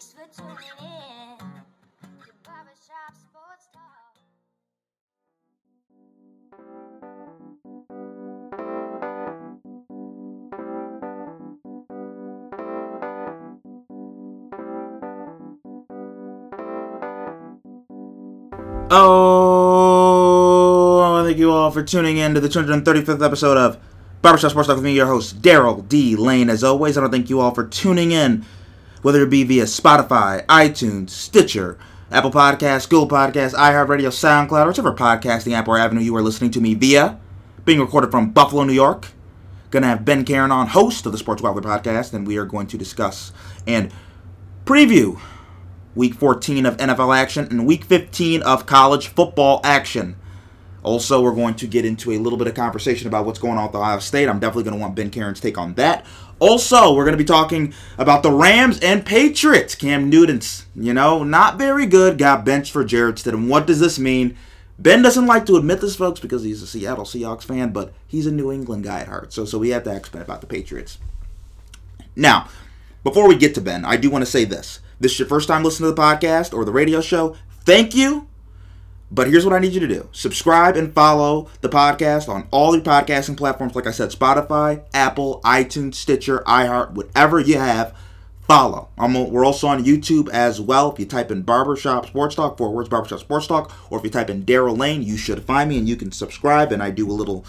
Thanks for tuning in to Barbershop Sports Talk. Oh, I wanna thank you all for tuning in to the 235th episode of Barbershop Sports Talk with me, your host, Daryl D. Lane. As always, I want to thank you all for tuning in, whether it be via Spotify, iTunes, Stitcher, Apple Podcasts, Google Podcasts, iHeartRadio, SoundCloud, whichever podcasting app or avenue you are listening to me via. Being recorded from Buffalo, New York. Gonna have Ben Karen on, host of the Sports Waffler podcast, and we are going to discuss and preview week 14 of NFL action and week 15 of college football action. Also, we're going to get into a little bit of conversation about what's going on with Ohio State. I'm definitely going to want Ben Karen's take on that. Also, we're going to be talking about the Rams and Patriots. Cam Newton's, you know, not very good, got benched for Jarrett Stidham. What does this mean? Ben doesn't like to admit this, folks, because he's a Seattle Seahawks fan, but he's a New England guy at heart. So, so we have to ask Ben about the Patriots. Now, before we get to Ben, I do want to say this. This is your first time listening to the podcast or the radio show. Thank you. But here's what I need you to do subscribe and follow the podcast on all your podcasting platforms. Like I said, Spotify, Apple, iTunes, Stitcher, iHeart, whatever you have, follow. I'm, we're also on YouTube as well. If you type in Barbershop Sports Talk, four words Barbershop Sports Talk, or if you type in Daryl Lane, you should find me and you can subscribe. And I do a little,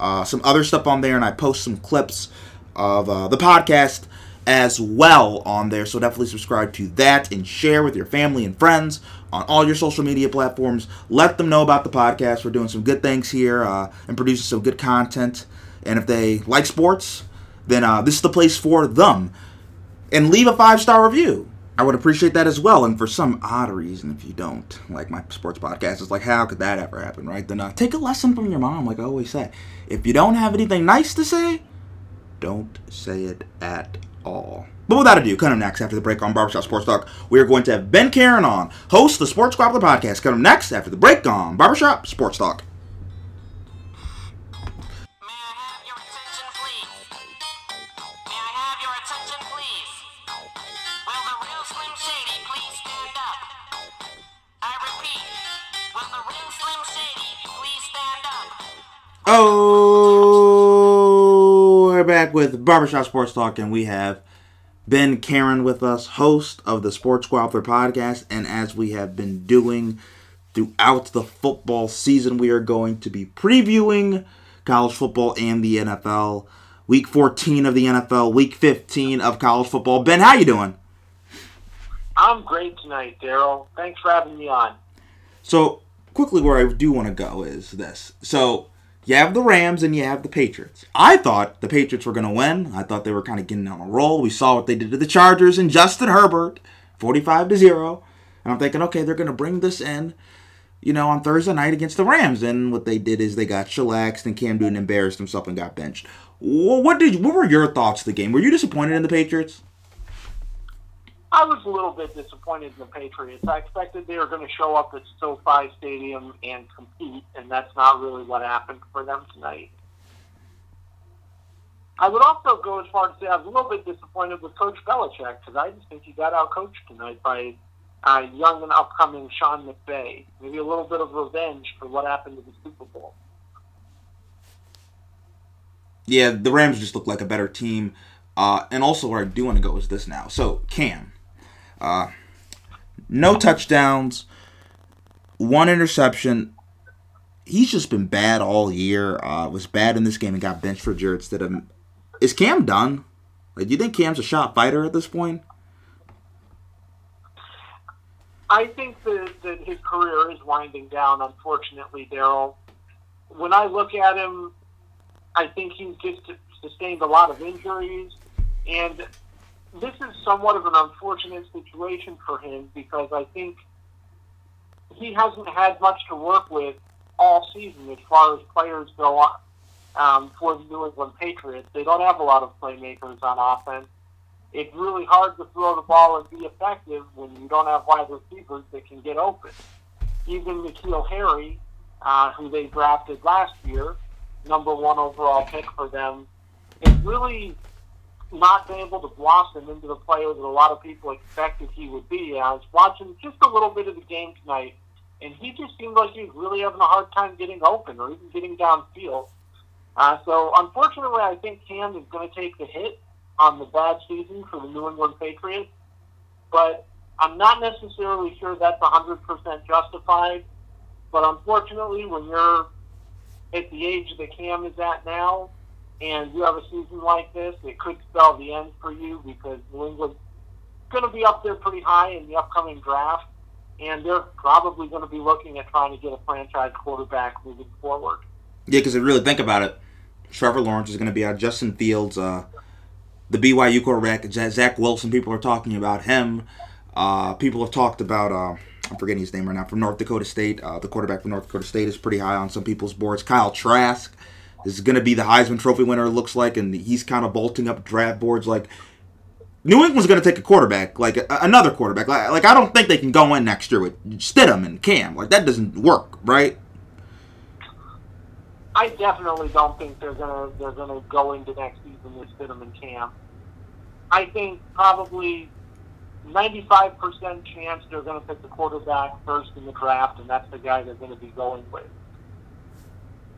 uh, some other stuff on there, and I post some clips of uh, the podcast as well on there. So definitely subscribe to that and share with your family and friends on all your social media platforms. Let them know about the podcast. We're doing some good things here uh, and producing some good content. And if they like sports, then uh, this is the place for them. And leave a five star review. I would appreciate that as well. And for some odd reason, if you don't like my sports podcast, it's like, how could that ever happen, right? Then uh, take a lesson from your mom, like I always say. If you don't have anything nice to say, don't say it at all. But without ado, coming up next after the break on Barbershop Sports Talk, we are going to have Ben Karen on, host of the Sports Squabbler podcast. Coming up next after the break on Barbershop Sports Talk. May I have your attention, please? May I have your attention, please? Will the real Slim Shady please stand up? I repeat, will the real Slim Shady please stand up? Oh, we're back with Barbershop Sports Talk, and we have Ben Karen with us, host of the Sports Squabbler podcast. And as we have been doing throughout the football season, we are going to be previewing college football and the NFL. Week 14 of the NFL, week 15 of college football. Ben, how you doing? I'm great tonight, Daryl. Thanks for having me on. So, quickly, where I do want to go is this. So, you have the Rams and you have the Patriots. I thought the Patriots were going to win. I thought they were kind of getting on a roll. We saw what they did to the Chargers and Justin Herbert, 45 to 0. And I'm thinking, okay, they're going to bring this in, you know, on Thursday night against the Rams. And what they did is they got chillaxed and Cam Newton embarrassed himself and got benched. What did what were your thoughts of the game? Were you disappointed in the Patriots? I was a little bit disappointed in the Patriots. I expected they were going to show up at SoFi Stadium and compete, and that's not really what happened for them tonight. I would also go as far as to say I was a little bit disappointed with Coach Belichick because I just think he got out coached tonight by uh, young and upcoming Sean McVay. Maybe a little bit of revenge for what happened to the Super Bowl. Yeah, the Rams just look like a better team. Uh, and also, where I do want to go is this now. So, Cam, uh, no touchdowns, one interception. He's just been bad all year. Uh, was bad in this game and got benched for Jarrett Stidham. Is Cam done? Like, do you think Cam's a shot fighter at this point? I think that, that his career is winding down, unfortunately, Daryl. When I look at him, I think he's just sustained a lot of injuries. And this is somewhat of an unfortunate situation for him because I think he hasn't had much to work with all season as far as players go on um, for the New England Patriots. They don't have a lot of playmakers on offense it's really hard to throw the ball and be effective when you don't have wide receivers that can get open. Even N'Keal Harry, uh, who they drafted last year, number one overall pick for them, is really not been able to blossom into the player that a lot of people expected he would be. I was watching just a little bit of the game tonight, and he just seemed like he was really having a hard time getting open or even getting downfield. Uh, so unfortunately, I think Cam is going to take the hit on the bad season for the New England Patriots, but I'm not necessarily sure that's 100% justified. But unfortunately, when you're at the age that Cam is at now, and you have a season like this, it could spell the end for you because New England's going to be up there pretty high in the upcoming draft, and they're probably going to be looking at trying to get a franchise quarterback moving forward. Yeah, because if you really think about it, Trevor Lawrence is going to be out. Justin Fields, uh, the BYU quarterback, Zach Wilson. People are talking about him. Uh, people have talked about. Uh, I'm forgetting his name right now. From North Dakota State, uh, the quarterback from North Dakota State is pretty high on some people's boards. Kyle Trask is going to be the Heisman Trophy winner. It looks like, and he's kind of bolting up draft boards. Like New England's going to take a quarterback, like a, another quarterback. Like, like I don't think they can go in next year with Stidham and Cam. Like that doesn't work, right? I definitely don't think they're gonna they're gonna go into next season with Stidham and Cam. I think probably 95% chance they're going to pick the quarterback first in the draft, and that's the guy they're going to be going with.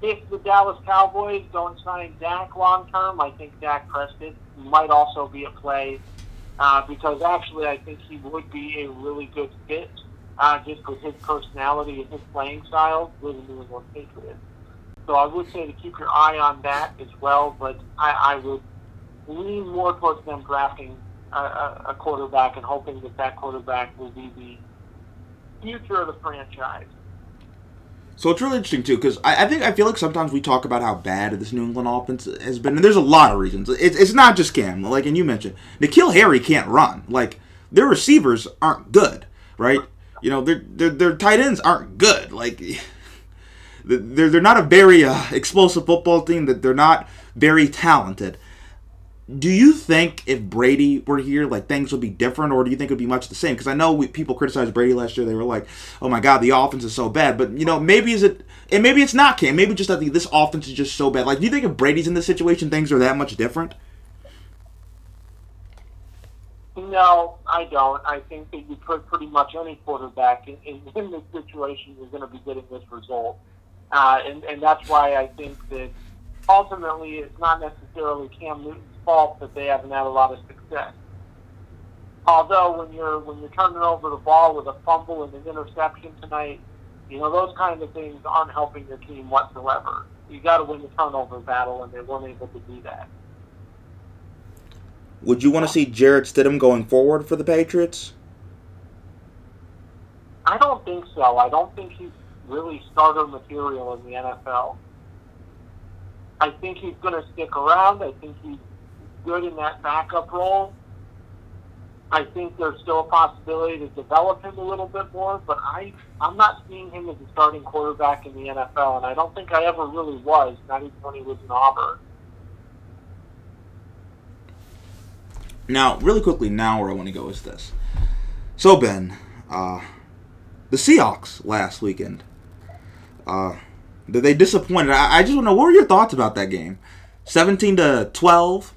If the Dallas Cowboys don't sign Dak long term, I think Dak Prescott might also be a play uh, because actually I think he would be a really good fit uh, just with his personality and his playing style with the New England Patriots. So I would say to keep your eye on that as well, but I, I would lean more towards them drafting a, a quarterback and hoping that that quarterback will be the future of the franchise. So it's really interesting too, because I, I, think I feel like sometimes we talk about how bad this New England offense has been, and there's a lot of reasons. It's, it's not just Cam, like and you mentioned, N'Keal Harry can't run. Like their receivers aren't good, right? You know, their their, their tight ends aren't good. Like they're they're not a very uh, explosive football team. That they're not very talented do you think if Brady were here, like things would be different, or do you think it would be much the same? Because I know we, people criticized Brady last year. They were like, "Oh my God, the offense is so bad." But you know, maybe is it, and maybe it's not Cam. Maybe just that this offense is just so bad. Like, do you think if Brady's in this situation, things are that much different? No, I don't. I think that you put pretty much any quarterback in, in, in this situation, you're going to be getting this result, uh, and and that's why I think that ultimately it's not necessarily Cam Newton's fault that they haven't had a lot of success. Although when you're when you're turning over the ball with a fumble and an interception tonight, you know those kinds of things aren't helping your team whatsoever. You got to win the turnover battle, and they weren't able to do that. Would you want to see Jarrett Stidham going forward for the Patriots? I don't think so. I don't think he's really starter material in the NFL. I think he's going to stick around. I think he's good in that backup role. I think there's still a possibility to develop him a little bit more, but I I'm not seeing him as a starting quarterback in the NFL, and I don't think I ever really was, not even when he was in Auburn. Now, really quickly, now where I want to go is this. So Ben, uh, the Seahawks last weekend, uh, they disappointed. I, I just want to know what were your thoughts about that game? Seventeen to twelve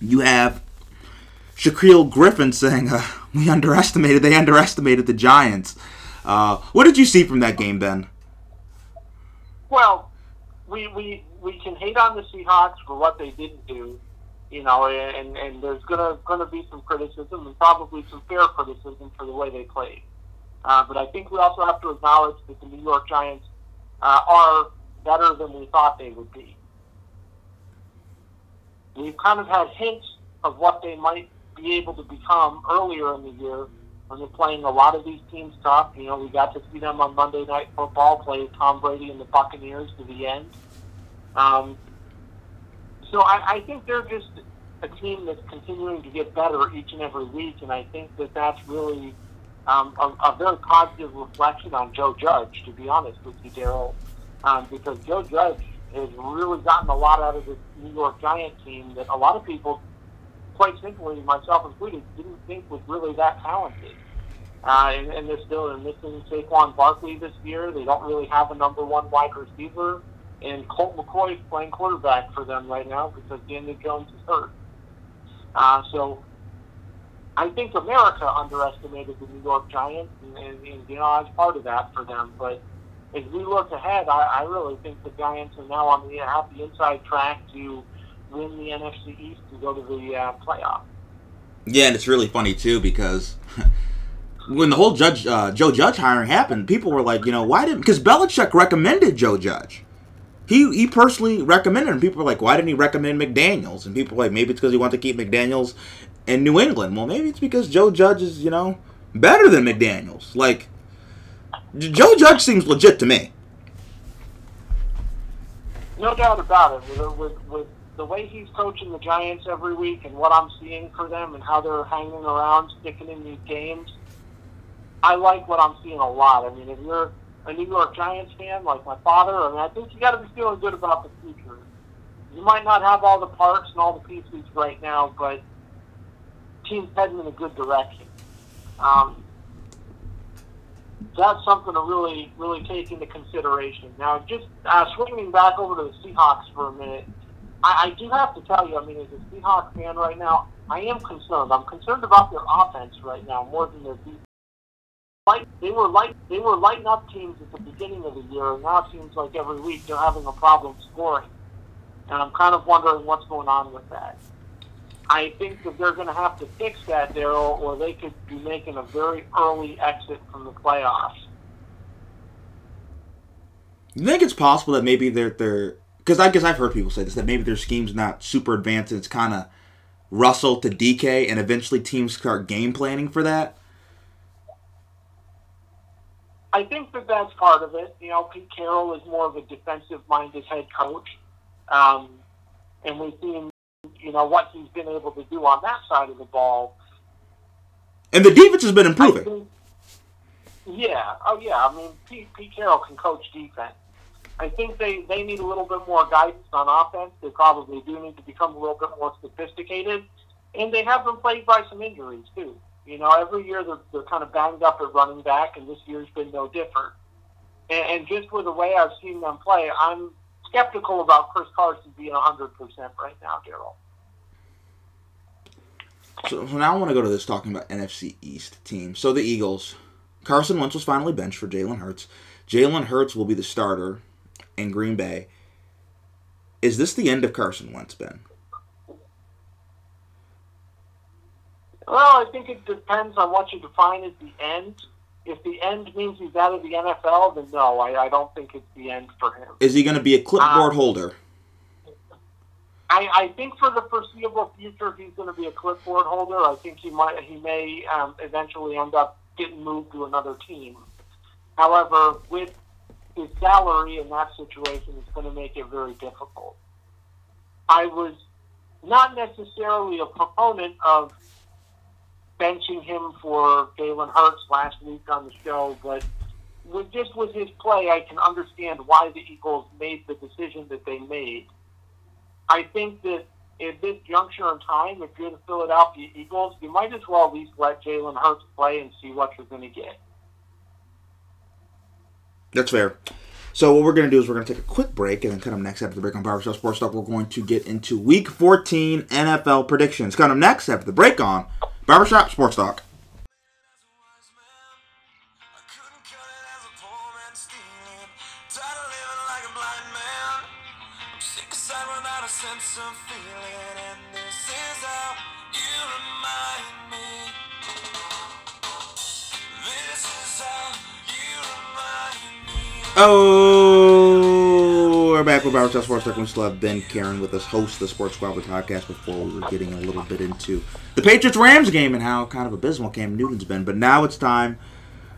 you have Shaquill Griffin saying, uh, "We underestimated. They underestimated the Giants." Uh, what did you see from that game, Ben? Well, we we we can hate on the Seahawks for what they didn't do, you know, and and there's gonna gonna be some criticism and probably some fair criticism for the way they played. Uh, but I think we also have to acknowledge that the New York Giants uh, are better than we thought they would be. We've kind of had hints of what they might be able to become earlier in the year when they're playing a lot of these teams tough. You know, we got to see them on Monday Night Football play Tom Brady and the Buccaneers to the end. Um, so I, I think they're just a team that's continuing to get better each and every week, and I think that that's really um, a, a very positive reflection on Joe Judge, to be honest with you, Daryl, um, because Joe Judge has really gotten a lot out of this New York Giant team that a lot of people, quite simply, myself included, didn't think was really that talented. Uh, and, and they're still they're missing Saquon Barkley this year. They don't really have a number one wide receiver. and Colt McCoy is playing quarterback for them right now because Daniel Jones is hurt. Uh, so I think America underestimated the New York Giants, and, and, and you know I was part of that for them. But as we look ahead, I, I really think the Giants are now on the have the inside track to win the NFC East and go to the uh, playoff. Yeah, and it's really funny too because when the whole Judge uh, Joe Judge hiring happened, people were like, you know, why didn't because Belichick recommended Joe Judge. He he personally recommended him. People were like, why didn't he recommend McDaniels? And people were like, maybe it's because he wanted to keep McDaniels in New England. Well, maybe it's because Joe Judge is you know better than McDaniels. Like Joe Judge seems legit to me. No doubt about it. With, with, with the way he's coaching the Giants every week and what I'm seeing for them and how they're hanging around, sticking in these games, I like what I'm seeing a lot. I mean, if you're a New York Giants fan like my father, I mean, I think you got to be feeling good about the future. You might not have all the parts and all the pieces right now, but team's heading in a good direction. Um, that's something to really, really take into consideration. Now, just uh, swinging back over to the Seahawks for a minute, I, I do have to tell you, I mean, as a Seahawks fan right now, I am concerned. I'm concerned about their offense right now more than their defense. Like they were light, they were lighting up teams at the beginning of the year, and now it seems like every week they're having a problem scoring. And I'm kind of wondering what's going on with that. I think that they're going to have to fix that, Daryl, or they could be making a very early exit from the playoffs. You think it's possible that maybe they're they're because I guess I've heard people say this that maybe their scheme's not super advanced and it's kind of Russell to DK, and eventually teams start game planning for that. I think that that's part of it. You know, Pete Carroll is more of a defensive-minded head coach, um, and we've seen, you know, what he's been able to do on that side of the ball. And the defense has been improving. think- yeah. Oh, yeah. I mean, Pete, Pete Carroll can coach defense. I think they, they need a little bit more guidance on offense. They probably do need to become a little bit more sophisticated. And they have been plagued by some injuries, too. You know, every year they're, they're kind of banged up at running back, and this year's been no different. And, and just with the way I've seen them play, I'm skeptical about Chris Carson being 100% right now, Daryl. So, so now I want to go to this talking about NFC East teams. So the Eagles, Carson Wentz was finally benched for Jalen Hurts. Jalen Hurts will be the starter in Green Bay. Is this the end of Carson Wentz, Ben? Well, I think it depends on what you define as the end. If the end means he's out of the NFL, then no, I, I don't think it's the end for him. Is he going to be a clipboard Um, holder? I, I think for the foreseeable future, he's going to be a clipboard holder. I think he might he may um, eventually end up getting moved to another team. However, with his salary in that situation, it's going to make it very difficult. I was not necessarily a proponent of benching him for Jalen Hurts last week on the show, but with just with his play, I can understand why the Eagles made the decision that they made. I think that at this juncture in time, if you're the Philadelphia Eagles, you might as well at least let Jalen Hurts play and see what you're going to get. That's fair. So what we're going to do is we're going to take a quick break, and then kind of next after the break on Barbershop Sports Talk, we're going to get into Week 14 NFL predictions. Kind of next after the break on Barbershop Sports Talk. Oh, we're back with Barbershop Sports Talk. We still have Ben Karen with us, host of the Sports Squabble podcast. Before we were getting a little bit into the Patriots Rams game and how kind of abysmal Cam Newton's been, but now it's time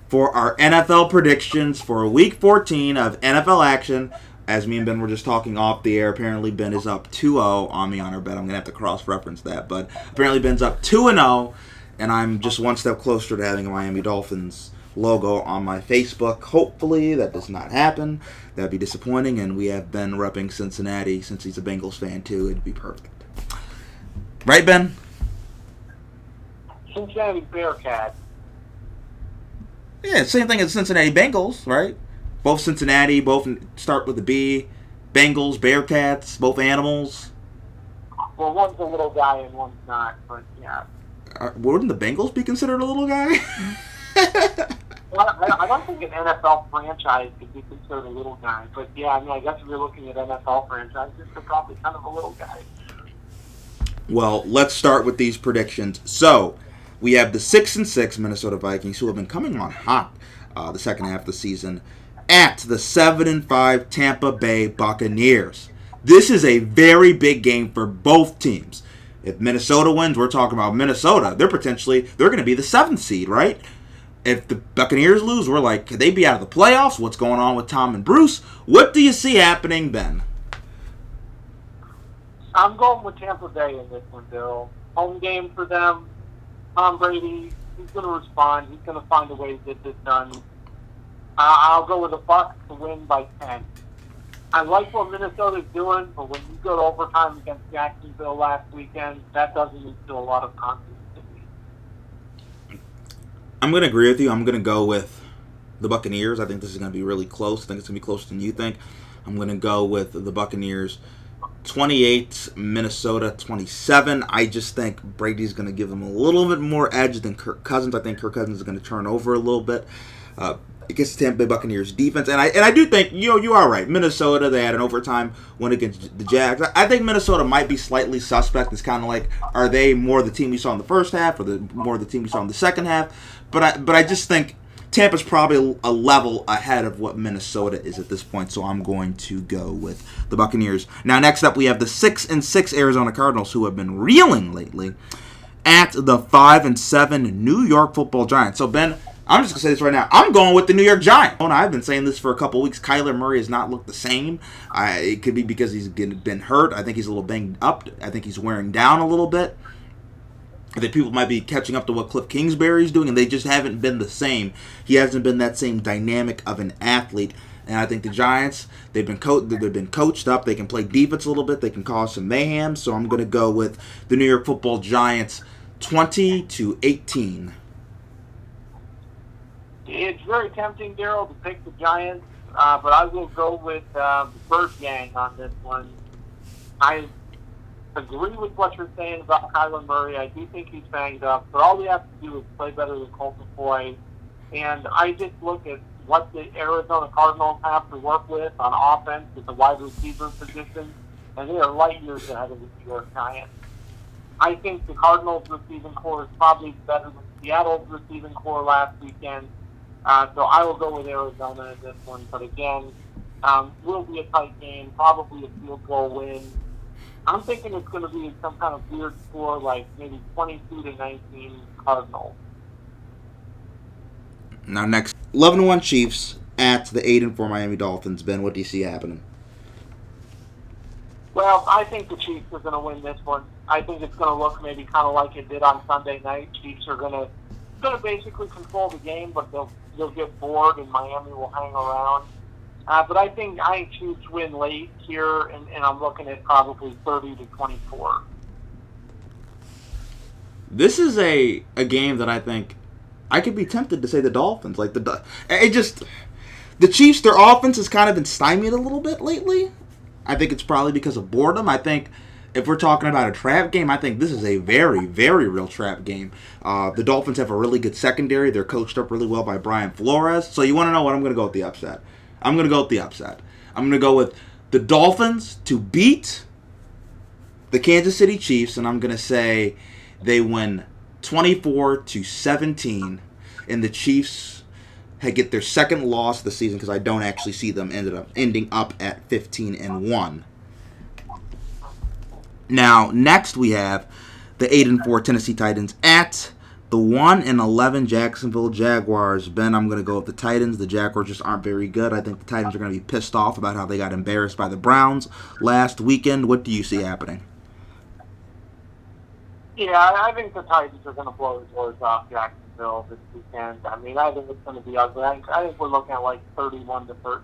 for our NFL predictions for Week 14 of NFL action. As me and Ben were just talking off the air, apparently Ben is up 2-0 on me on our bet. I'm gonna have to cross-reference that, but apparently Ben's up 2 and 0, and I'm just one step closer to having a Miami Dolphins logo on my Facebook. Hopefully that does not happen. That'd be disappointing, and we have Ben repping Cincinnati since he's a Bengals fan too. It'd be perfect, right, Ben? Cincinnati Bearcat. Yeah, same thing as Cincinnati Bengals, right? Both Cincinnati, both start with a B. Bengals, Bearcats, both animals. Well, one's a little guy and one's not, but yeah. Uh, wouldn't the Bengals be considered a little guy? Well, I I don't think an NFL franchise could be considered a little guy, but yeah, I mean, I guess if you're looking at NFL franchises, they're probably kind of a little guy. Well, let's start with these predictions. So, we have the six and six Minnesota Vikings, who have been coming on hot uh, the second half of the season, at the seven and five Tampa Bay Buccaneers. This is a very big game for both teams. If Minnesota wins, we're talking about Minnesota. They're potentially they're going to be the seventh seed, right? If the Buccaneers lose, we're like, could they be out of the playoffs? What's going on with Tom and Bruce? What do you see happening then? I'm going with Tampa Bay in this one, Bill. Home game for them. Tom Brady, he's going to respond. He's going to find a way to get this done. Uh, I'll go with the Bucks to win by 10. I like what Minnesota's doing, but when you go to overtime against Jacksonville last weekend, that doesn't instill a lot of confidence. I'm going to agree with you. I'm going to go with the Buccaneers. I think this is going to be really close. I think it's going to be closer than you think. I'm going to go with the Buccaneers 28, Minnesota 27. I just think Brady's going to give them a little bit more edge than Kirk Cousins. I think Kirk Cousins is going to turn over a little bit. Uh, against the Tampa Bay Buccaneers defense, and I and I do think you know you are right. Minnesota they had an overtime win against the Jags. I think Minnesota might be slightly suspect. It's kind of like are they more the team we saw in the first half or the more the team we saw in the second half? But I but I just think Tampa's probably a level ahead of what Minnesota is at this point. So I'm going to go with the Buccaneers. Now next up we have the six and six Arizona Cardinals who have been reeling lately at the five and seven New York Football Giants. So Ben. I'm just gonna say this right now. I'm going with the New York Giants. I've been saying this for a couple weeks. Kyler Murray has not looked the same. I, it could be because he's been been hurt. I think he's a little banged up. I think he's wearing down a little bit. I think people might be catching up to what Cliff Kingsbury is doing, and they just haven't been the same. He hasn't been that same dynamic of an athlete. And I think the Giants, they've been co- they've been coached up. They can play defense a little bit. They can cause some mayhem. So I'm going to go with the New York Football Giants, 20 to 18. It's very tempting, Daryl, to pick the Giants, uh, but I will go with uh, the Bird Gang on this one. I agree with what you're saying about Kyler Murray. I do think he's banged up, but all we have to do is play better than Colt McCoy. And I just look at what the Arizona Cardinals have to work with on offense with the wide receiver position, and they are light years ahead of the New York Giants. I think the Cardinals' receiving corps is probably better than Seattle's receiving corps last weekend. Uh, so I will go with Arizona in this one. But again, um, will be a tight game, probably a field goal win. I'm thinking it's going to be some kind of weird score, like maybe 22 to 19 Cardinals. Now next, 11 1 Chiefs at the 8 and 4 Miami Dolphins. Ben, what do you see happening? Well, I think the Chiefs are going to win this one. I think it's going to look maybe kind of like it did on Sunday night. Chiefs are going to going to basically control the game, but they'll they'll get bored and Miami will hang around. Uh, but I think I Chiefs win late here, and, and I'm looking at probably 30 to 24. This is a a game that I think I could be tempted to say the Dolphins. Like the it just the Chiefs, their offense has kind of been stymied a little bit lately. I think it's probably because of boredom. I think if we're talking about a trap game, I think this is a very, very real trap game. Uh, the Dolphins have a really good secondary. They're coached up really well by Brian Flores. So you want to know what I'm going to go with the upset. I'm going to go with the upset. I'm going to go with the Dolphins to beat the Kansas City Chiefs, and I'm going to say they win 24 to 17, and the Chiefs get their second loss of the season because I don't actually see them ended up ending up at 15 and one. Now, next we have the 8 and 4 Tennessee Titans at the 1 and 11 Jacksonville Jaguars. Ben, I'm going to go with the Titans. The Jaguars just aren't very good. I think the Titans are going to be pissed off about how they got embarrassed by the Browns last weekend. What do you see happening? Yeah, I think the Titans are going to blow the doors off Jacksonville this weekend. I mean, I think it's going to be ugly. I think we're looking at like 31 to 13.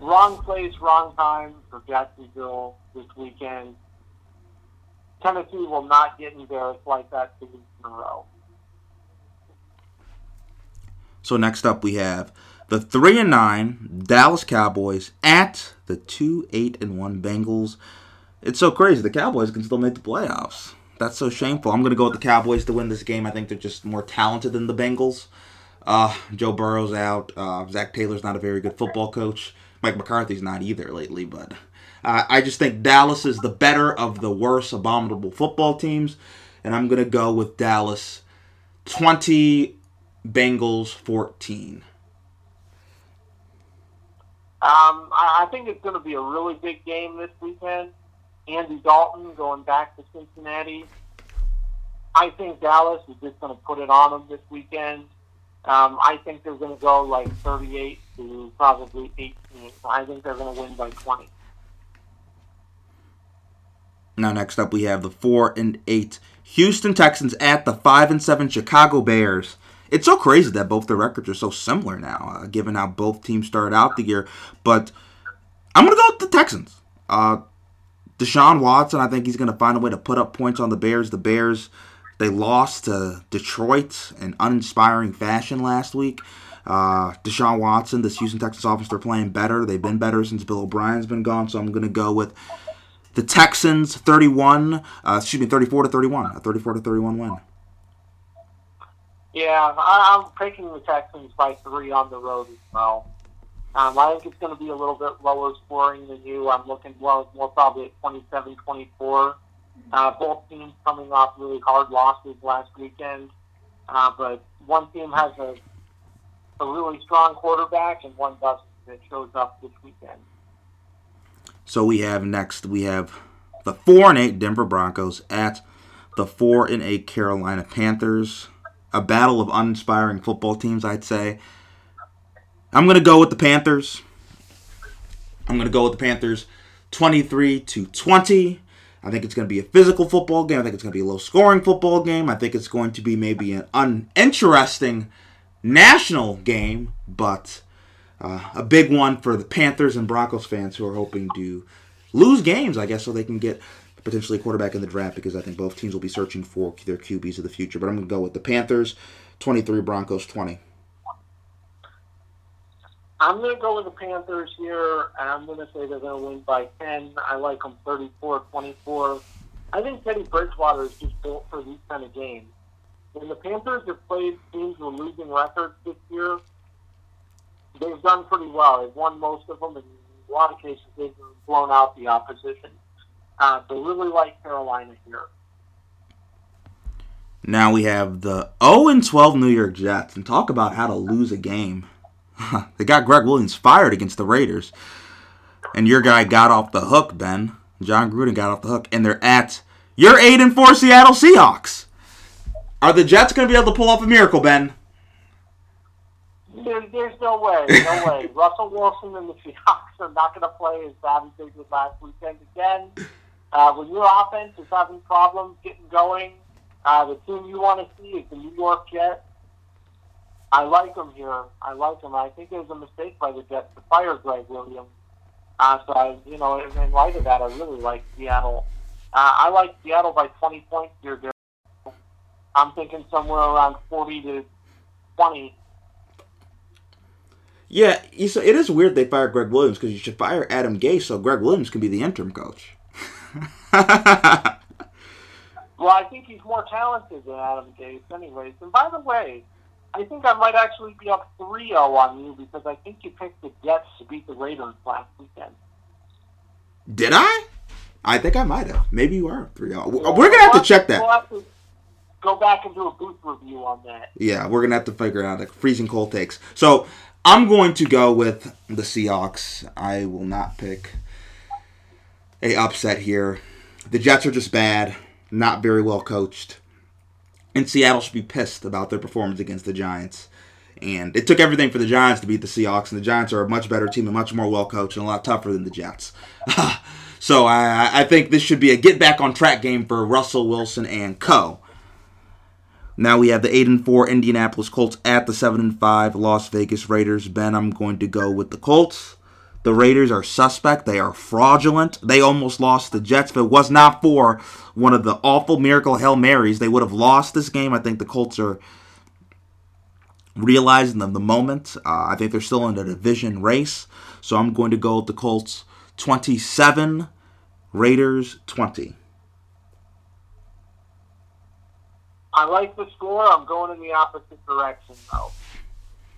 Wrong place, wrong time for Jacksonville this weekend. Tennessee will not get embarrassed like that two weeks in a row. So next up we have the three and nine Dallas Cowboys at the two eight and one Bengals. It's so crazy. The Cowboys can still make the playoffs. That's so shameful. I'm gonna go with the Cowboys to win this game. I think they're just more talented than the Bengals. Uh, Joe Burrow's out. Uh, Zac Taylor's not a very good football coach. Mike McCarthy's not either lately, but uh, I just think Dallas is the better of the worst abominable football teams, and I'm gonna go with Dallas 20, Bengals 14. Um, I, I think it's going to be a really big game this weekend. Andy Dalton going back to Cincinnati. I think Dallas is just going to put it on them this weekend. Um, I think they're going to go like 38 to probably 18. I think they're going to win by 20. Now, next up, we have the four and eight Houston Texans at the five and seven Chicago Bears. It's so crazy that both their records are so similar now, uh, given how both teams started out the year. But I'm gonna go with the Texans. Uh, Deshaun Watson, I think he's gonna find a way to put up points on the Bears. The Bears, they lost to Detroit in uninspiring fashion last week. Uh, Deshaun Watson, this Houston Texans offense, they're playing better. They've been better since Bill O'Brien's been gone. So I'm gonna go with the Texans 31, uh, excuse me, 34 to 31, a 34 to 31 win. Yeah, I, I'm picking the Texans by three on the road as well. Um, I think it's going to be a little bit lower scoring than you. I'm looking well, more probably at 27 24. Uh, both teams coming off really hard losses last weekend. Uh, but one team has a, a really strong quarterback and one doesn't. That shows up this weekend. So we have next we have the four and eight Denver Broncos at the four and eight Carolina Panthers. A battle of uninspiring football teams, I'd say. I'm gonna go with the Panthers. I'm gonna go with the Panthers, 23 to 20. I think it's going to be a physical football game. I think it's going to be a low scoring football game. I think it's going to be maybe an uninteresting national game, but uh, a big one for the Panthers and Broncos fans who are hoping to lose games, I guess, so they can get potentially a quarterback in the draft because I think both teams will be searching for their QBs of the future. But I'm going to go with the Panthers, 23, Broncos 20. I'm going to go with the Panthers here, and I'm going to say they're going to win by 10. I like them 34 24. I think Teddy Bridgewater is just built for these kind of games. When the Panthers have played teams with losing records this year, they've done pretty well. They've won most of them, and in a lot of cases, they've blown out the opposition. Uh, so really like Carolina here. Now we have the 0 and 12 New York Jets, and talk about how to lose a game. they got Gregg Williams fired against the Raiders, and your guy got off the hook. Ben Jon Gruden got off the hook, and they're at your 8 and 4 Seattle Seahawks. Are the Jets going to be able to pull off a miracle, Ben? There, there's no way, no way. Russell Wilson and the Seahawks are not going to play as bad as they did last weekend again. Uh, when your offense is having problems getting going, uh, the team you want to see is the New York Jets. I like them here. I like them. I think it was a mistake by the Jets to fire Gregg Williams. Uh, so, I, you know, in, in light of that, I really like Seattle. Uh, I like Seattle by 20 points here. I'm thinking somewhere around 40 to 20. Yeah, you so it is weird they fired Gregg Williams because you should fire Adam Gase so Gregg Williams can be the interim coach. Well, I think he's more talented than Adam Gase, anyways. And by the way, I think I might actually be up 3 0 on you because I think you picked the Jets to beat the Raiders last weekend. Did I? I think I might have. Maybe you are 3 0. We're going to have to check that. We'll have to go back and do a booth review on that. Yeah, we're gonna have to figure out like freezing cold takes. So I'm going to go with the Seahawks. I will not pick a upset here. The Jets are just bad, not very well coached, and Seattle should be pissed about their performance against the Giants. And it took everything for the Giants to beat the Seahawks, and the Giants are a much better team and much more well coached and a lot tougher than the Jets. so I, I think this should be a get back on track game for Russell Wilson and co. Now we have the eight and four Indianapolis Colts at the seven and five Las Vegas Raiders. Ben, I'm going to go with the Colts. The Raiders are suspect. They are fraudulent. They almost lost the Jets. If it was not for one of the awful miracle Hail Marys, they would have lost this game. I think the Colts are realizing the, the moment. Uh, I think they're still in a division race. So I'm going to go with the Colts 27, Raiders 20. I like the score. I'm going in the opposite direction, though.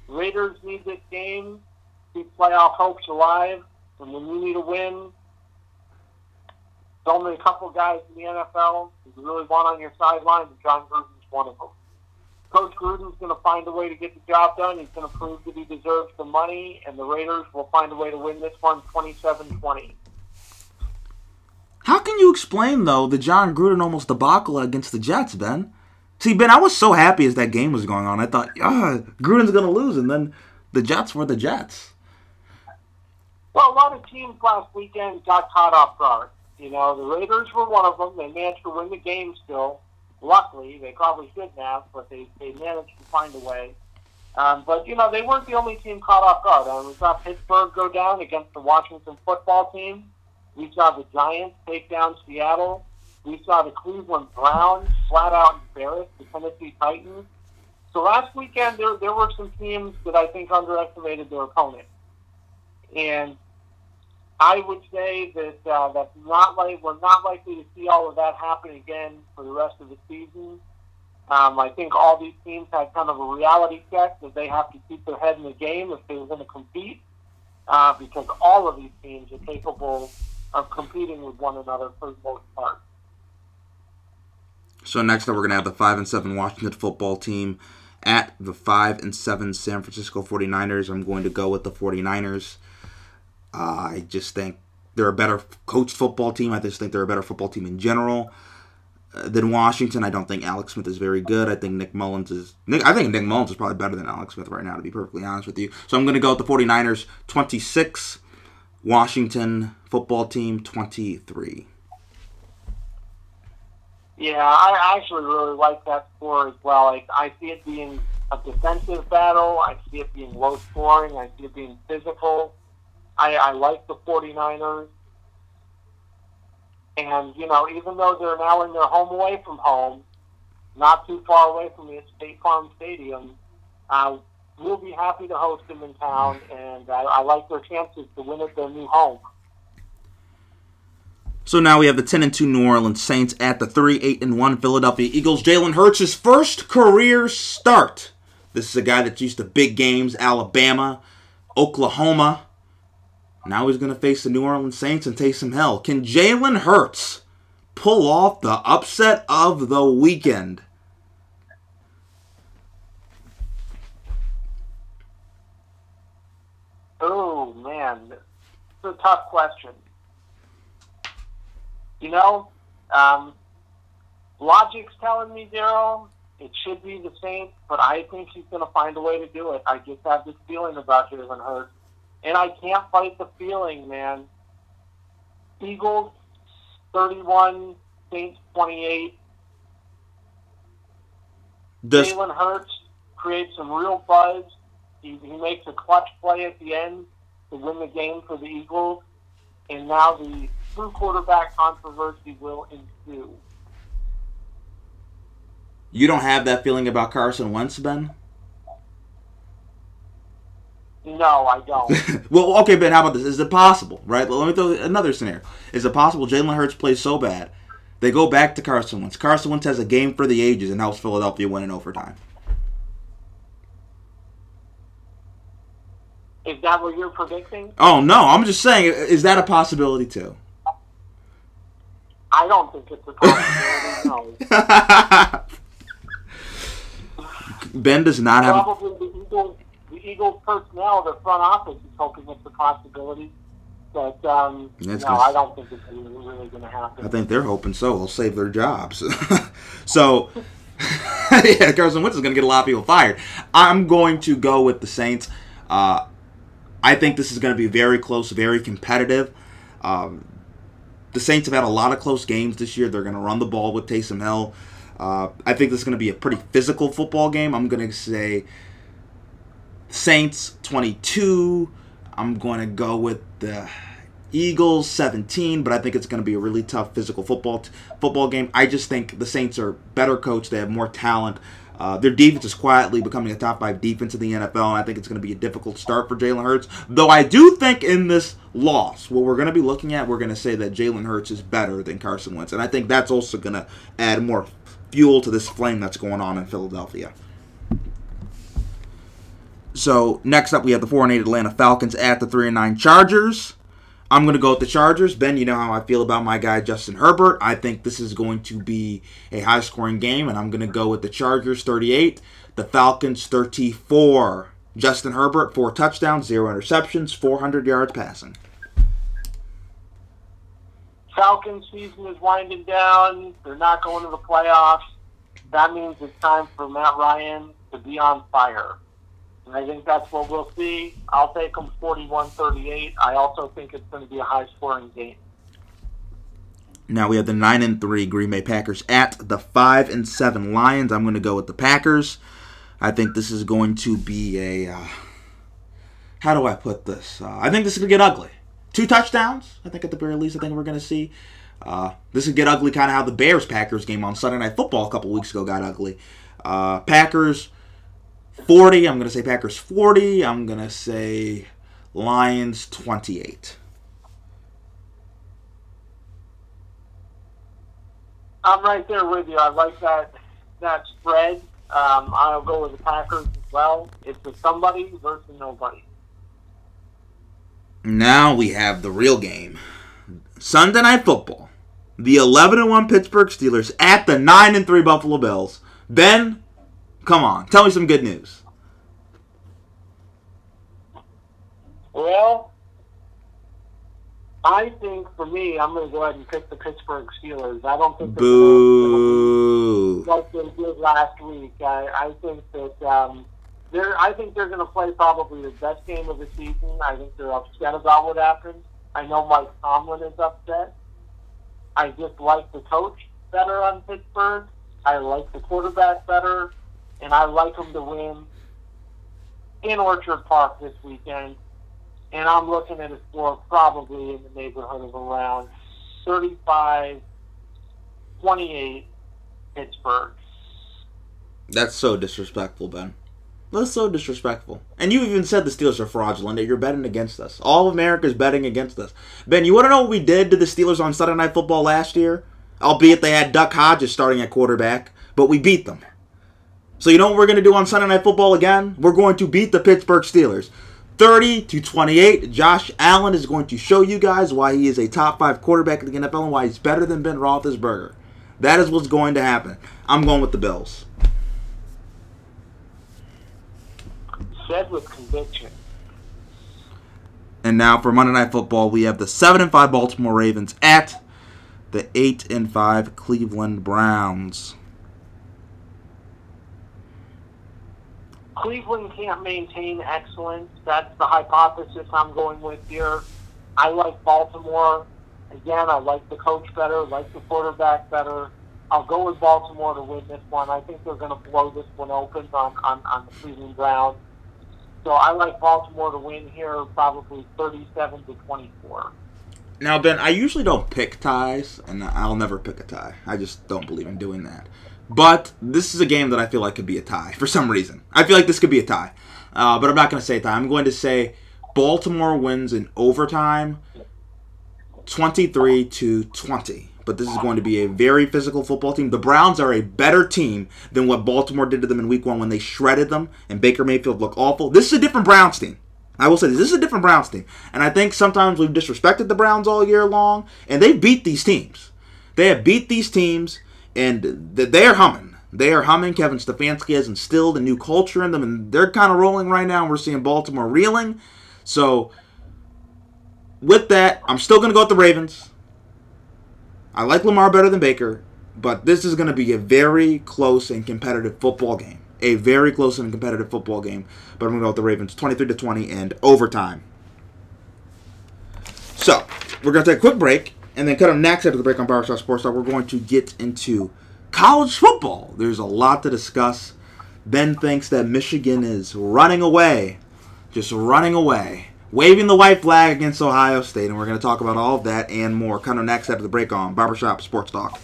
Raiders need this game. To keep playoff hopes alive. And when you need a win, there's only a couple guys in the NFL who really want on your sideline, and Jon Gruden's one of them. Coach Gruden's going to find a way to get the job done. He's going to prove that he deserves the money, and the Raiders will find a way to win this one 27 20. How can you explain, though, the Jon Gruden almost debacle against the Jets, Ben? See, Ben, I was so happy as that game was going on. I thought, ah, Gruden's going to lose, and then the Jets were the Jets. Well, a lot of teams last weekend got caught off guard. You know, the Raiders were one of them. They managed to win the game still. Luckily, they probably shouldn't have, but they, they managed to find a way. Um, but, you know, they weren't the only team caught off guard. Um, we saw Pittsburgh go down against the Washington football team. We saw the Giants take down Seattle. We saw the Cleveland Browns flat out embarrass the Tennessee Titans. So last weekend, there, there were some teams that I think underestimated their opponent. And I would say that uh, that's not like we're not likely to see all of that happen again for the rest of the season. Um, I think all these teams had kind of a reality check that they have to keep their head in the game if they're going to compete, uh, because all of these teams are capable of competing with one another for the most part. So next up, we're going to have the 5 and 7 Washington football team at the 5 and 7 San Francisco 49ers. I'm going to go with the 49ers. Uh, I just think they're a better coached football team. I just think they're a better football team in general uh, than Washington. I don't think Alex Smith is very good. I think Nick Mullens is. Nick, I think Nick Mullens is probably better than Alex Smith right now, to be perfectly honest with you. So I'm going to go with the 49ers 26, Washington football team 23. Yeah, I actually really like that score as well. Like, I see it being a defensive battle. I see it being low scoring. I see it being physical. I, I like the 49ers. And, you know, even though they're now in their home away from home, not too far away from the State Farm Stadium, uh, we'll be happy to host them in town, and I, I like their chances to win at their new home. So now we have the 10 and 2 New Orleans Saints at the 3 8 and 1 Philadelphia Eagles. Jalen Hurts' first career start. This is a guy that's used to big games, Alabama, Oklahoma. Now he's going to face the New Orleans Saints and take some hell. Can Jalen Hurts pull off the upset of the weekend? Oh, man. It's a tough question. You know, um, logic's telling me, Daryl, it should be the Saints, but I think he's going to find a way to do it. I just have this feeling about Jalen Hurts. And I can't fight the feeling, man. Eagles 31, Saints 28. Does, Jalen Hurts creates some real buzz. He, he makes a clutch play at the end to win the game for the Eagles. And now the true quarterback controversy will ensue. you don't have that feeling about Carson Wentz, Ben? No, I don't. well, okay, Ben, how about this? Is it possible, right? Let me throw another scenario. Is it possible Jalen Hurts plays so bad, they go back to Carson Wentz. Carson Wentz has a game for the ages and helps Philadelphia win in overtime. Is that what you're predicting? Oh, no, I'm just saying, is that a possibility too? I don't think it's a possibility. no. ben does not have. Probably the Eagles, the Eagles personnel, their front office is hoping it's a possibility. But um, no, gonna- I don't think it's really, really going to happen. I think they're hoping so. They'll save their jobs. so, yeah, Carson Wentz is going to get a lot of people fired. I'm going to go with the Saints. Uh, I think this is going to be very close, very competitive. Um, the Saints have had a lot of close games this year. They're going to run the ball with Taysom Hill. Uh, I think this is going to be a pretty physical football game. I'm going to say Saints 22. I'm going to go with the Eagles 17, but I think it's going to be a really tough physical football football game. I just think the Saints are better coached. They have more talent. Uh, their defense is quietly becoming a top five defense in the NFL, and I think it's going to be a difficult start for Jalen Hurts. Though I do think in this loss, what we're going to be looking at, we're going to say that Jalen Hurts is better than Carson Wentz, and I think that's also going to add more fuel to this flame that's going on in Philadelphia. So next up, we have the four and eight Atlanta Falcons at the three and nine Chargers. I'm going to go with the Chargers. Ben, you know how I feel about my guy Justin Herbert. I think this is going to be a high scoring game, and I'm going to go with the Chargers 38, the Falcons 34. Justin Herbert, four touchdowns, zero interceptions, 400 yards passing. Falcons season is winding down. They're not going to the playoffs. That means it's time for Matt Ryan to be on fire. I think that's what we'll see. I'll take them 41-38. I also think it's going to be a high-scoring game. Now we have the nine and three Green Bay Packers at the five and seven Lions. I'm going to go with the Packers. I think this is going to be a. Uh, how do I put this? Uh, I think this is going to get ugly. Two touchdowns. I think at the very least, I think we're going to see. Uh, this would get ugly, kind of how the Bears Packers game on Sunday Night Football a couple weeks ago got ugly. Uh, Packers 40. I'm going to say Packers 40. I'm going to say Lions 28. I'm right there with you. I like that that spread. Um, I'll go with the Packers as well. It's a somebody versus nobody. Now we have the real game. Sunday Night Football. The 11 and 1 Pittsburgh Steelers at the 9 and 3 Buffalo Bills. Ben, come on, tell me some good news. Well, I think for me, I'm going to go ahead and pick the Pittsburgh Steelers. I don't think Boo. like they did last week. I, I think that um, they're. I think they're going to play probably the best game of the season. I think they're upset about what happened. I know Mike Tomlin is upset. I just like the coach better on Pittsburgh. I like the quarterback better, and I like them to win in Orchard Park this weekend. And I'm looking at a score probably in the neighborhood of around 35 28 Pittsburgh. That's so disrespectful, Ben. That's so disrespectful. And you even said the Steelers are fraudulent, that you're betting against us. All of America's betting against us. Ben, you want to know what we did to the Steelers on Sunday Night Football last year? Albeit they had Duck Hodges starting at quarterback, but we beat them. So you know what we're going to do on Sunday Night Football again? We're going to beat the Pittsburgh Steelers. 30 to 28. Josh Allen is going to show you guys why he is a top five quarterback in the NFL and why he's better than Ben Roethlisberger. That is what's going to happen. I'm going with the Bills. Said with conviction. And now for Monday Night Football, we have the seven and five Baltimore Ravens at the eight and five Cleveland Browns. Cleveland can't maintain excellence. That's the hypothesis I'm going with here. I like Baltimore. Again, I like the coach better, like the quarterback better. I'll go with Baltimore to win this one. I think they're going to blow this one open on, on, on the Cleveland Browns. So I like Baltimore to win here, probably 37 to 24. Now, Ben, I usually don't pick ties, and I'll never pick a tie. I just don't believe in doing that. But this is a game that I feel like could be a tie for some reason. I feel like this could be a tie. Uh, but I'm not going to say tie. I'm going to say Baltimore wins in overtime 23 to 20. But this is going to be a very physical football team. The Browns are a better team than what Baltimore did to them in week one when they shredded them and Baker Mayfield looked awful. This is a different Browns team. I will say this. This is a different Browns team. And I think sometimes we've disrespected the Browns all year long, and they beat these teams. They have beat these teams, and they're humming. They are humming. Kevin Stefanski has instilled a new culture in them, and they're kind of rolling right now. We're seeing Baltimore reeling. So, with that, I'm still going to go with the Ravens. I like Lamar better than Baker, but this is going to be a very close and competitive football game. A very close and competitive football game. But I'm going to go with the Ravens 23 to 20 and overtime. So, we're going to take a quick break and then cut them next after the break on Barbershop Sports Talk. We're going to get into college football. There's a lot to discuss. Ben thinks that Michigan is running away, just running away, waving the white flag against Ohio State. And we're going to talk about all of that and more. Cut them next after the break on Barbershop Sports Talk.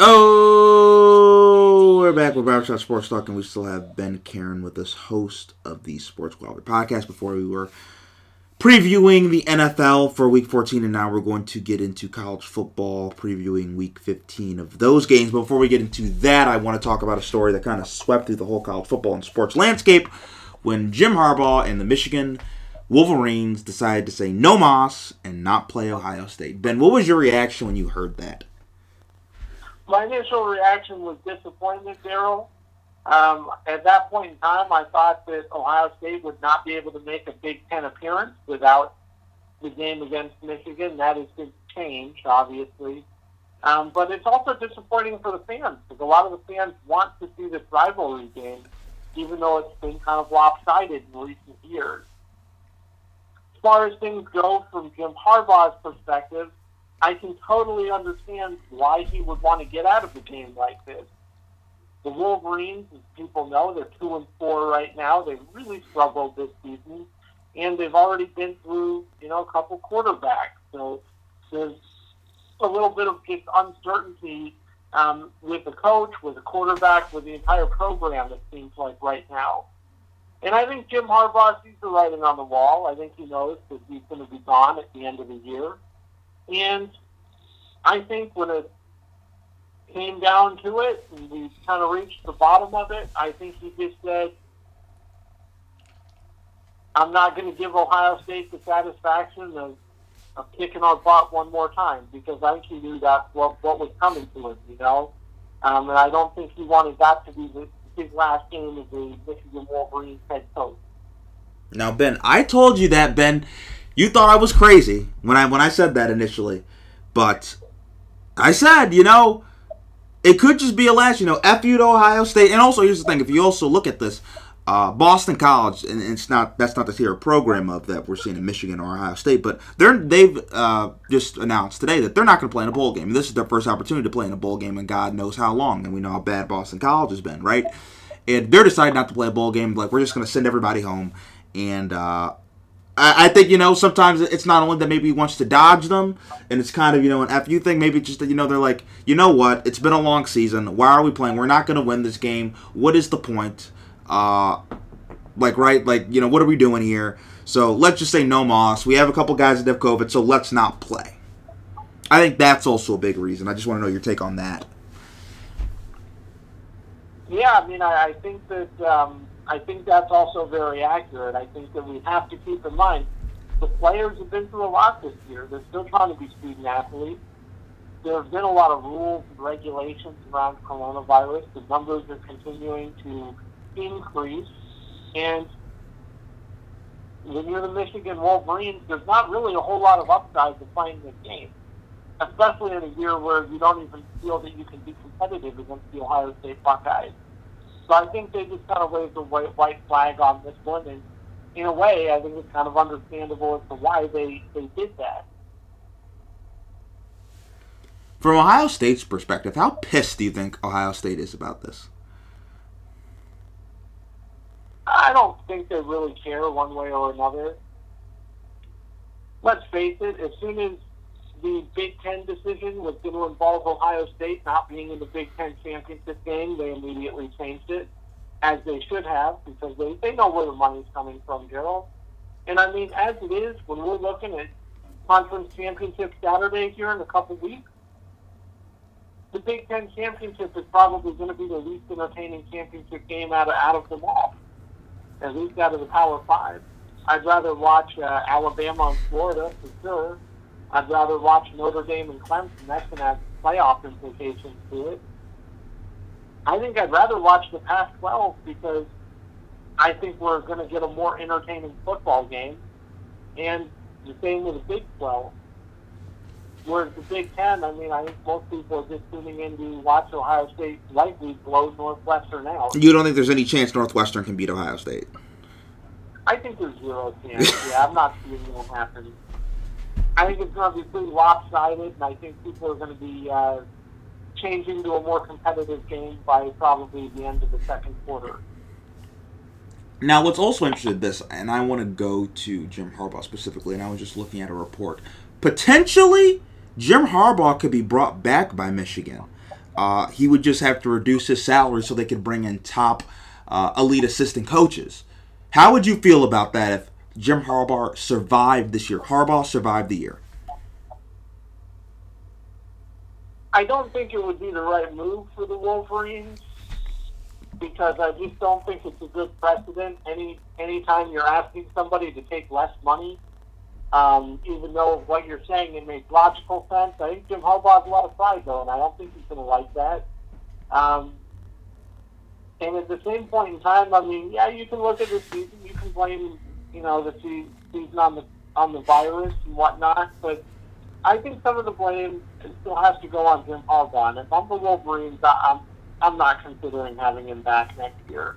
Oh, we're back with Barbershop Sports Talk, and we still have Ben Karen with us, host of the Sports Quality Podcast. Before we were previewing the NFL for Week 14, and now we're going to get into college football, previewing Week 15 of those games. Before we get into that, I want to talk about a story that kind of swept through the whole college football and sports landscape when Jim Harbaugh and the Michigan Wolverines decided to say no Moss and not play Ohio State. Ben, what was your reaction when you heard that? My initial reaction was disappointment, Daryl. Um, at that point in time, I thought that Ohio State would not be able to make a Big Ten appearance without the game against Michigan. That has been changed, obviously. Um, but it's also disappointing for the fans because a lot of the fans want to see this rivalry game, even though it's been kind of lopsided in recent years. As far as things go from Jim Harbaugh's perspective, I can totally understand why he would want to get out of a game like this. The Wolverines, as people know, they're two and four right now. They've really struggled this season, and they've already been through, you know, a couple quarterbacks. So there's a little bit of just uncertainty um, with the coach, with the quarterback, with the entire program. It seems like right now. And I think Jim Harbaugh sees the writing on the wall. I think he knows that he's going to be gone at the end of the year. And I think when it came down to it, and we kind of reached the bottom of it, I think he just said, I'm not going to give Ohio State the satisfaction of, of kicking our butt one more time because I think he knew that's what, what was coming to him, you know? Um, and I don't think he wanted that to be the, his last game as the Michigan Wolverines head coach. Now, Ben, I told you that, Ben. You thought I was crazy when I when I said that initially, but I said, you know, it could just be a last, you know, F you to Ohio State. And also, here's the thing: if you also look at this, uh, Boston College, and it's not that's not the tier program of that we're seeing in Michigan or Ohio State, but they're they've uh, just announced today that they're not going to play in a bowl game. This is their first opportunity to play in a bowl game, and God knows how long. And we know how bad Boston College has been, right? And they're deciding not to play a bowl game. Like we're just going to send everybody home, and uh, I, think you know sometimes it's not only that maybe he wants to dodge them, and it's kind of you know an fu thing. Maybe just that you know they're like, you know what? It's been a long season. Why are we playing? We're not going to win this game. What is the point? Uh, like right, like you know what are we doing here? So let's just say no Moss. We have a couple guys that have COVID, so let's not play. I think that's also a big reason. I just want to know your take on that. Yeah, I mean, I, I think that um, I think that's also very accurate. I think that we have to keep in mind the players have been through a lot this year. They're still trying to be student athletes. There have been a lot of rules and regulations around coronavirus. The numbers are continuing to increase, and when you're the Michigan Wolverines, there's not really a whole lot of upside to playing this game, especially in a year where you don't even feel that you can be competitive against the Ohio State Buckeyes. So I think they just kind of raised a white, white flag on this one, and in a way, I think it's kind of understandable as to why they, they did that. From Ohio State's perspective, how pissed do you think Ohio State is about this? I don't think they really care one way or another. Let's face it, as soon as the Big Ten decision was going to involve Ohio State not being in the Big Ten championship game, they immediately changed it, as they should have, because they, they know where the money's coming from, Gerald. And I mean, as it is, when we're looking at conference championship Saturday here in a couple weeks, the Big Ten championship is probably going to be the least entertaining championship game out of, out of them all, at least out of the Power Five. I'd rather watch uh, Alabama and Florida for sure. I'd rather watch Notre Dame and Clemson. That's going to have playoff implications to it. I think I'd rather watch the Pac-12 because I think we're going to get a more entertaining football game, and the same with the Big 12. Whereas the Big Ten, I mean, I think most people are just tuning in to watch Ohio State likely blow Northwestern out. You don't think there's any chance Northwestern can beat Ohio State? I think there's zero chance. yeah, I'm not seeing it happen. I think it's going to be pretty lopsided, and I think people are going to be uh, changing to a more competitive game by probably the end of the second quarter. Now, what's also interesting in this, and I want to go to Jim Harbaugh specifically, and I was just looking at a report. Potentially, Jim Harbaugh could be brought back by Michigan. Uh, he would just have to reduce his salary so they could bring in top uh, elite assistant coaches. How would you feel about that if Jim Harbaugh survived this year? Harbaugh survived the year. I don't think it would be the right move for the Wolverines because I just don't think it's a good precedent. Any anytime you're asking somebody to take less money, um, even though what you're saying it makes logical sense. I think Jim Harbaugh's a lot of pride though, and I don't think he's going to like that. Um, and at the same point in time, I mean, yeah, you can look at the season, you can blame, you know, the se- season on the on the virus and whatnot, but I think some of the blame still has to go on Jim. And if I'm the Wolverines, I'm I'm not considering having him back next year.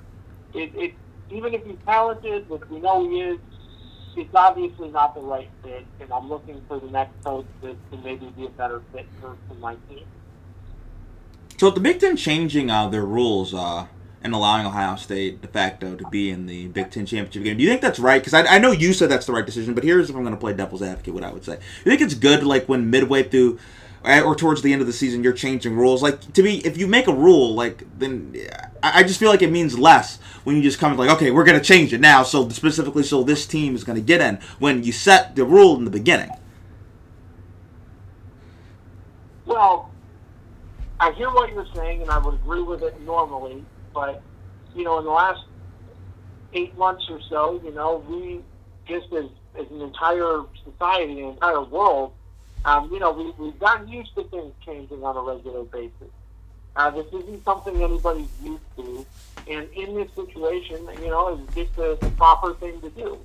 It, it even if he's talented, which we know he is, it's obviously not the right fit. And I'm looking for the next coach that can maybe be a better fit for, for my team. So, the Big Ten changing uh, their rules uh, and allowing Ohio State de facto to be in the Big Ten championship game, do you think that's right? Because I, I know you said that's the right decision, but here's if I'm going to play devil's advocate, what I would say. You think it's good, like when midway through uh, or towards the end of the season, you're changing rules? Like to me, if you make a rule, like then I, I just feel like it means less when you just come and like, okay, we're going to change it now, so specifically, so this team is going to get in. When you set the rule in the beginning. Well, I hear what you're saying, and I would agree with it normally, but you know, in the last eight months or so, you know, we just as as an entire society, an entire world, um, you know, we, we've gotten used to things changing on a regular basis. Uh, this isn't something anybody's used to, and in this situation, you know, it's just the, the proper thing to do.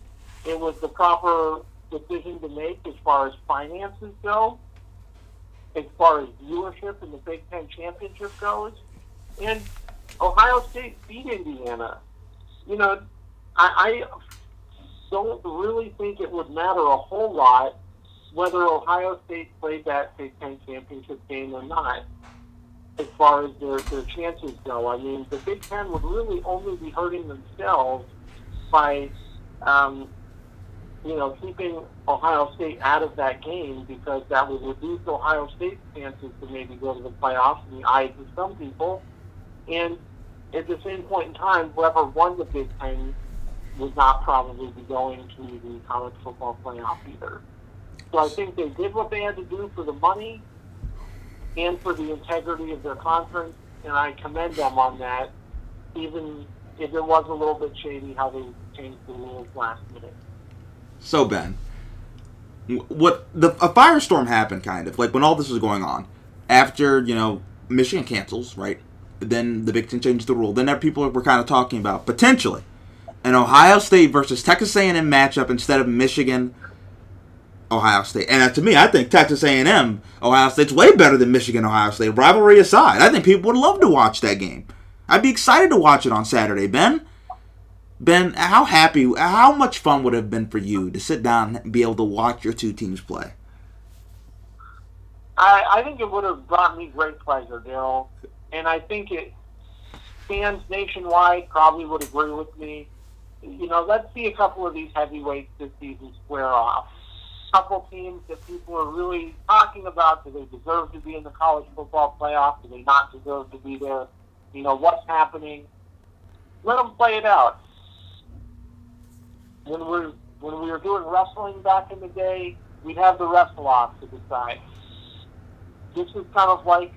It was the proper decision to make as far as finances go, as far as viewership in the Big Ten championship goes, and Ohio State beat Indiana. You know, I, I don't really think it would matter a whole lot whether Ohio State played that Big Ten championship game or not, as far as their, their chances go. I mean, the Big Ten would really only be hurting themselves by, um, you know, keeping Ohio State out of that game because that would reduce Ohio State's chances to maybe go to the playoffs in the eyes of some people. And at the same point in time, whoever won the Big Ten would not probably be going to the college football playoff either. So I think they did what they had to do for the money and for the integrity of their conference, and I commend them on that, even if it was a little bit shady how they changed the rules last minute. So Ben, what the a firestorm happened kind of like when all this was going on. After you know Michigan cancels, right? Then the Big Ten changed the rule. Then there people were kind of talking about potentially an Ohio State versus Texas A&M matchup instead of Michigan Ohio State. And uh, to me, I think Texas A&M Ohio State's way better than Michigan Ohio State. Rivalry aside, I think people would love to watch that game. I'd be excited to watch it on Saturday, Ben. Ben, how happy, how much fun would it have been for you to sit down and be able to watch your two teams play? I, I think it would have brought me great pleasure, Daryl. And I think it fans nationwide probably would agree with me. You know, let's see a couple of these heavyweights this season square off. Couple teams that people are really talking about. Do they deserve to be in the college football playoff? Do they not deserve to be there? You know, what's happening? Let them play it out. When we're when we were doing wrestling back in the day, we'd have the wrestle off to decide. This is kind of like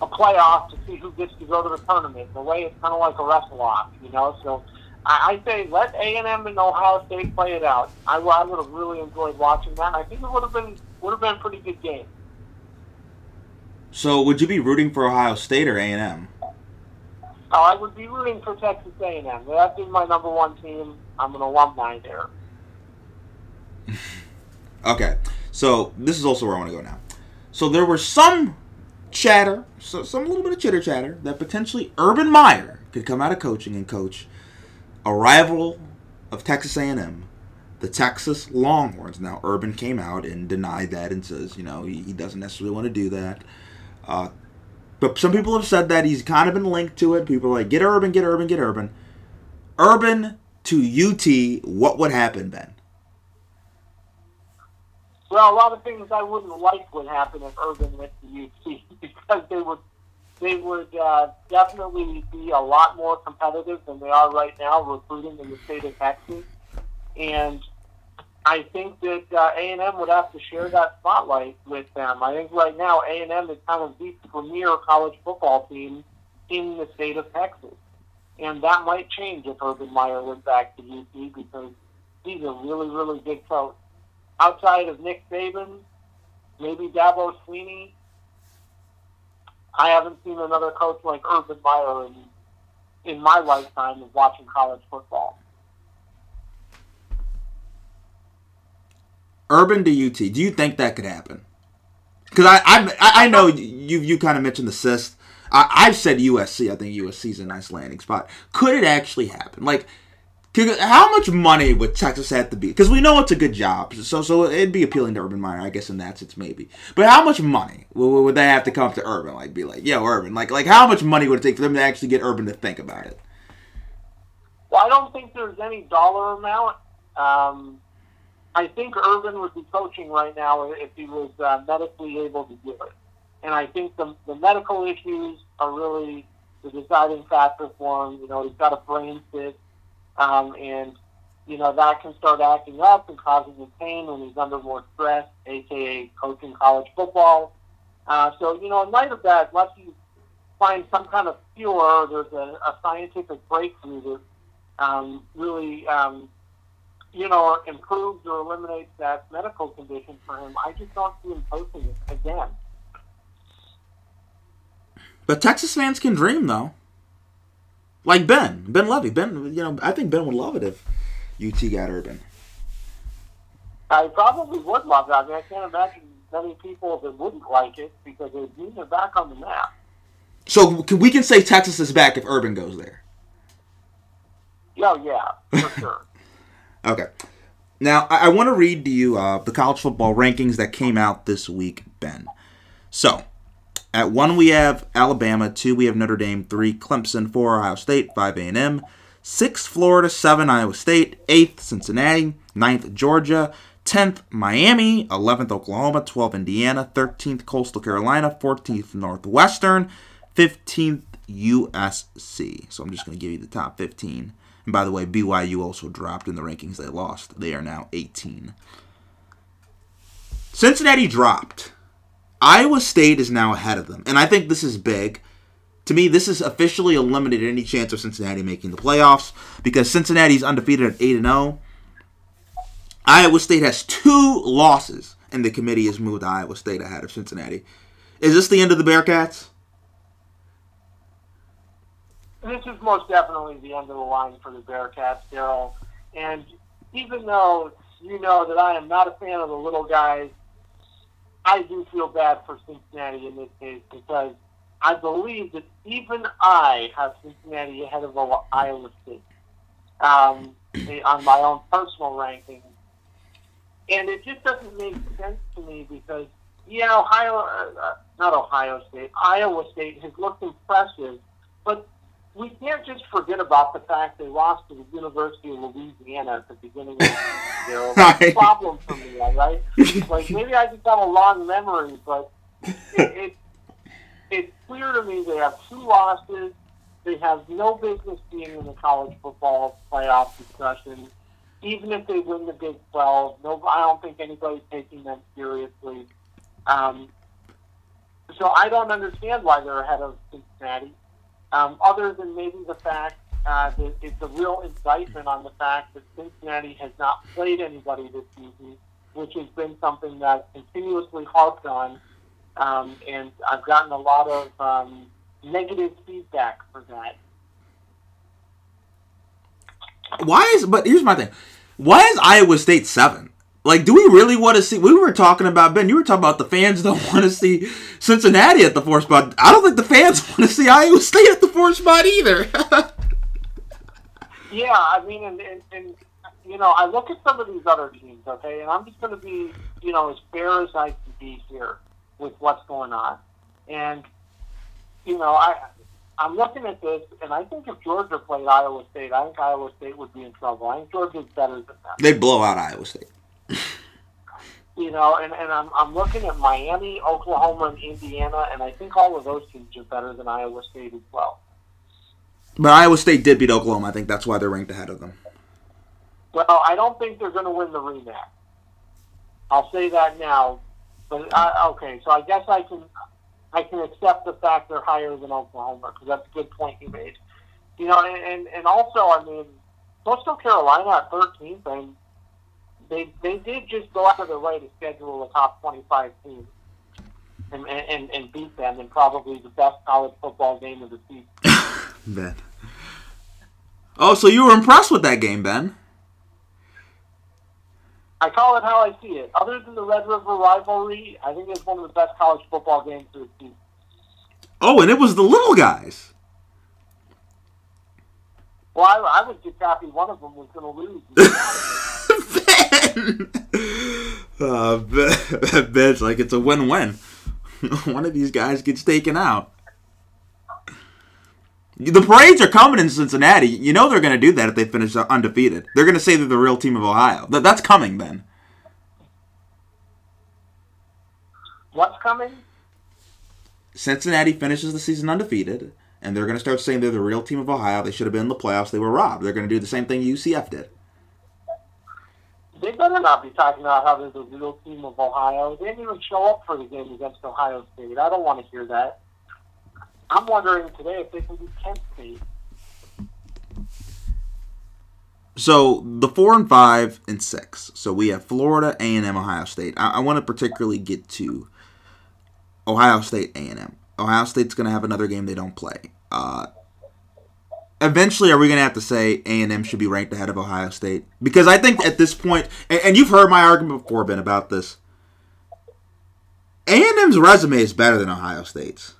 a playoff to see who gets to go to the tournament. The way, it's kind of like a wrestle off, you know. So I, I say let A and M and Ohio State play it out. I, I would have really enjoyed watching that. I think it would have been would have been a pretty good game. So, would you be rooting for Ohio State or A&M? Oh, I would be rooting for Texas A and M. That's been my number one team. I'm an alumni there. Okay, so this is also where I want to go now. So there was some chatter, so some little bit of chitter chatter that potentially Urban Meyer could come out of coaching and coach a rival of Texas A&M, the Texas Longhorns. Now, Urban came out and denied that and says, you know, he, he doesn't necessarily want to do that. Uh, but some people have said that he's kind of been linked to it. People are like, get Urban, get Urban, get Urban. Urban to UT, what would happen, Ben? Well, a lot of things I wouldn't like would happen if Urban went to UT because they would they would uh, definitely be a lot more competitive than they are right now recruiting in the state of Texas, and I think that uh, A&M would have to share that spotlight with them. I think right now A&M is kind of the premier college football team in the state of Texas, and that might change if Urban Meyer went back to UT because he's a really really good coach outside of Nick Saban, maybe Dabo Swinney, I haven't seen another coach like Urban Meyer in, in my lifetime of watching college football. Urban to UT. Do you think that could happen? Because I, I I know you you kind of mentioned the cyst. I, I've said USC. I think USC is a nice landing spot. Could it actually happen? Like how much money would Texas have to be? Because we know it's a good job, so so it'd be appealing to Urban Meyer, I guess, in that sense, maybe. But how much money would, would they have to come to Urban? Like, be like, yo, Urban, like, like how much money would it take for them to actually get Urban to think about it? Well, I don't think there's any dollar amount. Um, I think Urban would be coaching right now if he was uh, medically able to do it, and I think the the medical issues are really the deciding factor for him. You know, he's got a brain cyst um, and, you know, that can start acting up and causing him pain when he's under more stress, aka coaching college football. Uh, so, you know, in light of that, unless you find some kind of cure, there's a, a scientific breakthrough that um, really, um, you know, improves or eliminates that medical condition for him, I just don't see him coaching it again. But Texas fans can dream, though. Like Ben, Ben Levy. Ben, you know, I think Ben would love it if UT got Urban. I probably would love that. I mean, I can't imagine many people that wouldn't like it because it would mean they're back on the map. So we can say Texas is back if Urban goes there. Oh yeah, for sure. okay. Now I, I want to read to you uh, the college football rankings that came out this week, Ben. So at one, we have Alabama. Two, we have Notre Dame. Three, Clemson. Four, Ohio State. Five, A&M. Six, Florida. Seven, Iowa State. Eighth, Cincinnati. Ninth, Georgia. 10th, Miami. 11th, Oklahoma. 12th, Indiana. 13th, Coastal Carolina. 14th, Northwestern. 15th, USC. So I'm just going to give you the top 15. And by the way, BYU also dropped in the rankings. They lost. They are now 18. Cincinnati dropped. Iowa State is now ahead of them, and I think this is big. To me, this has officially eliminated any chance of Cincinnati making the playoffs because Cincinnati's undefeated at 8 and 0. Iowa State has two losses, and the committee has moved Iowa State ahead of Cincinnati. Is this the end of the Bearcats? This is most definitely the end of the line for the Bearcats, Daryl. And even though you know that I am not a fan of the little guys I do feel bad for Cincinnati in this case because I believe that even I have Cincinnati ahead of Iowa State um, on my own personal ranking. And it just doesn't make sense to me because, yeah, Ohio, uh, uh not Ohio State, Iowa State has looked impressive, but we can't just forget about the fact they lost to the University of Louisiana at the beginning of the year. A problem for me, right? Like maybe I just have a long memory, but it, it it's clear to me they have two losses. They have no business being in the college football playoff discussion. Even if they win the Big 12, no, I don't think anybody's taking them seriously. Um, so I don't understand why they're ahead of Cincinnati um, other than maybe the fact uh, that it's a real indictment on the fact that Cincinnati has not played anybody this season, which has been something that I've continuously harped on, um, and I've gotten a lot of um, negative feedback for that. Why is? But here's my thing. Why is Iowa State seven? Like, do we really want to see? We were talking about Ben. You were talking about the fans don't want to see Cincinnati at the four spot. I don't think the fans want to see Iowa State at the four spot either. yeah, I mean, and, and, and you know, I look at some of these other teams, okay, and I'm just going to be, you know, as fair as I can be here with what's going on. And, you know, I, I'm looking at this, and I think if Georgia played Iowa State, I think Iowa State would be in trouble. I think Georgia's better than them. They blow out Iowa State. You know, and, and I'm, I'm looking at Miami, Oklahoma, and Indiana, and I think all of those teams are better than Iowa State as well. But Iowa State did beat Oklahoma. I think that's why they're ranked ahead of them. Well, I don't think they're going to win the rematch. I'll say that now. But I, okay, so I guess I can I can accept the fact they're higher than Oklahoma because that's a good point you made. You know, and, and and also I mean, Coastal Carolina at 13th, and they they did just go out of their way to schedule a top 25 team and and, and beat them in probably the best college football game of the season. Ben. Oh, so you were impressed with that game, Ben? I call it how I see it. Other than the Red River rivalry, I think it's one of the best college football games of the season. Oh, and it was the little guys. Well, I, I was just happy one of them was going to lose. Uh, Ben's like it's a win-win. One of these guys gets taken out. The parades are coming in Cincinnati. You know they're going to do that if they finish undefeated. They're going to say they're the real team of Ohio. That, that's coming, then. What's coming? Cincinnati finishes the season undefeated, and they're going to start saying they're the real team of Ohio. They should have been in the playoffs. They were robbed. They're going to do the same thing UCF did. They better not be talking about how they're the real team of Ohio. They didn't even show up for the game against Ohio State. I don't want to hear that. I'm wondering today if they can beat Kent State. So the four and five and six. So we have Florida, A and M, Ohio State. I, I want to particularly get to Ohio State, A and M. Ohio State's going to have another game they don't play. Uh, eventually, are we going to have to say A and M should be ranked ahead of Ohio State? Because I think at this point, and, and you've heard my argument before, Ben, about this. A and M's resume is better than Ohio State's.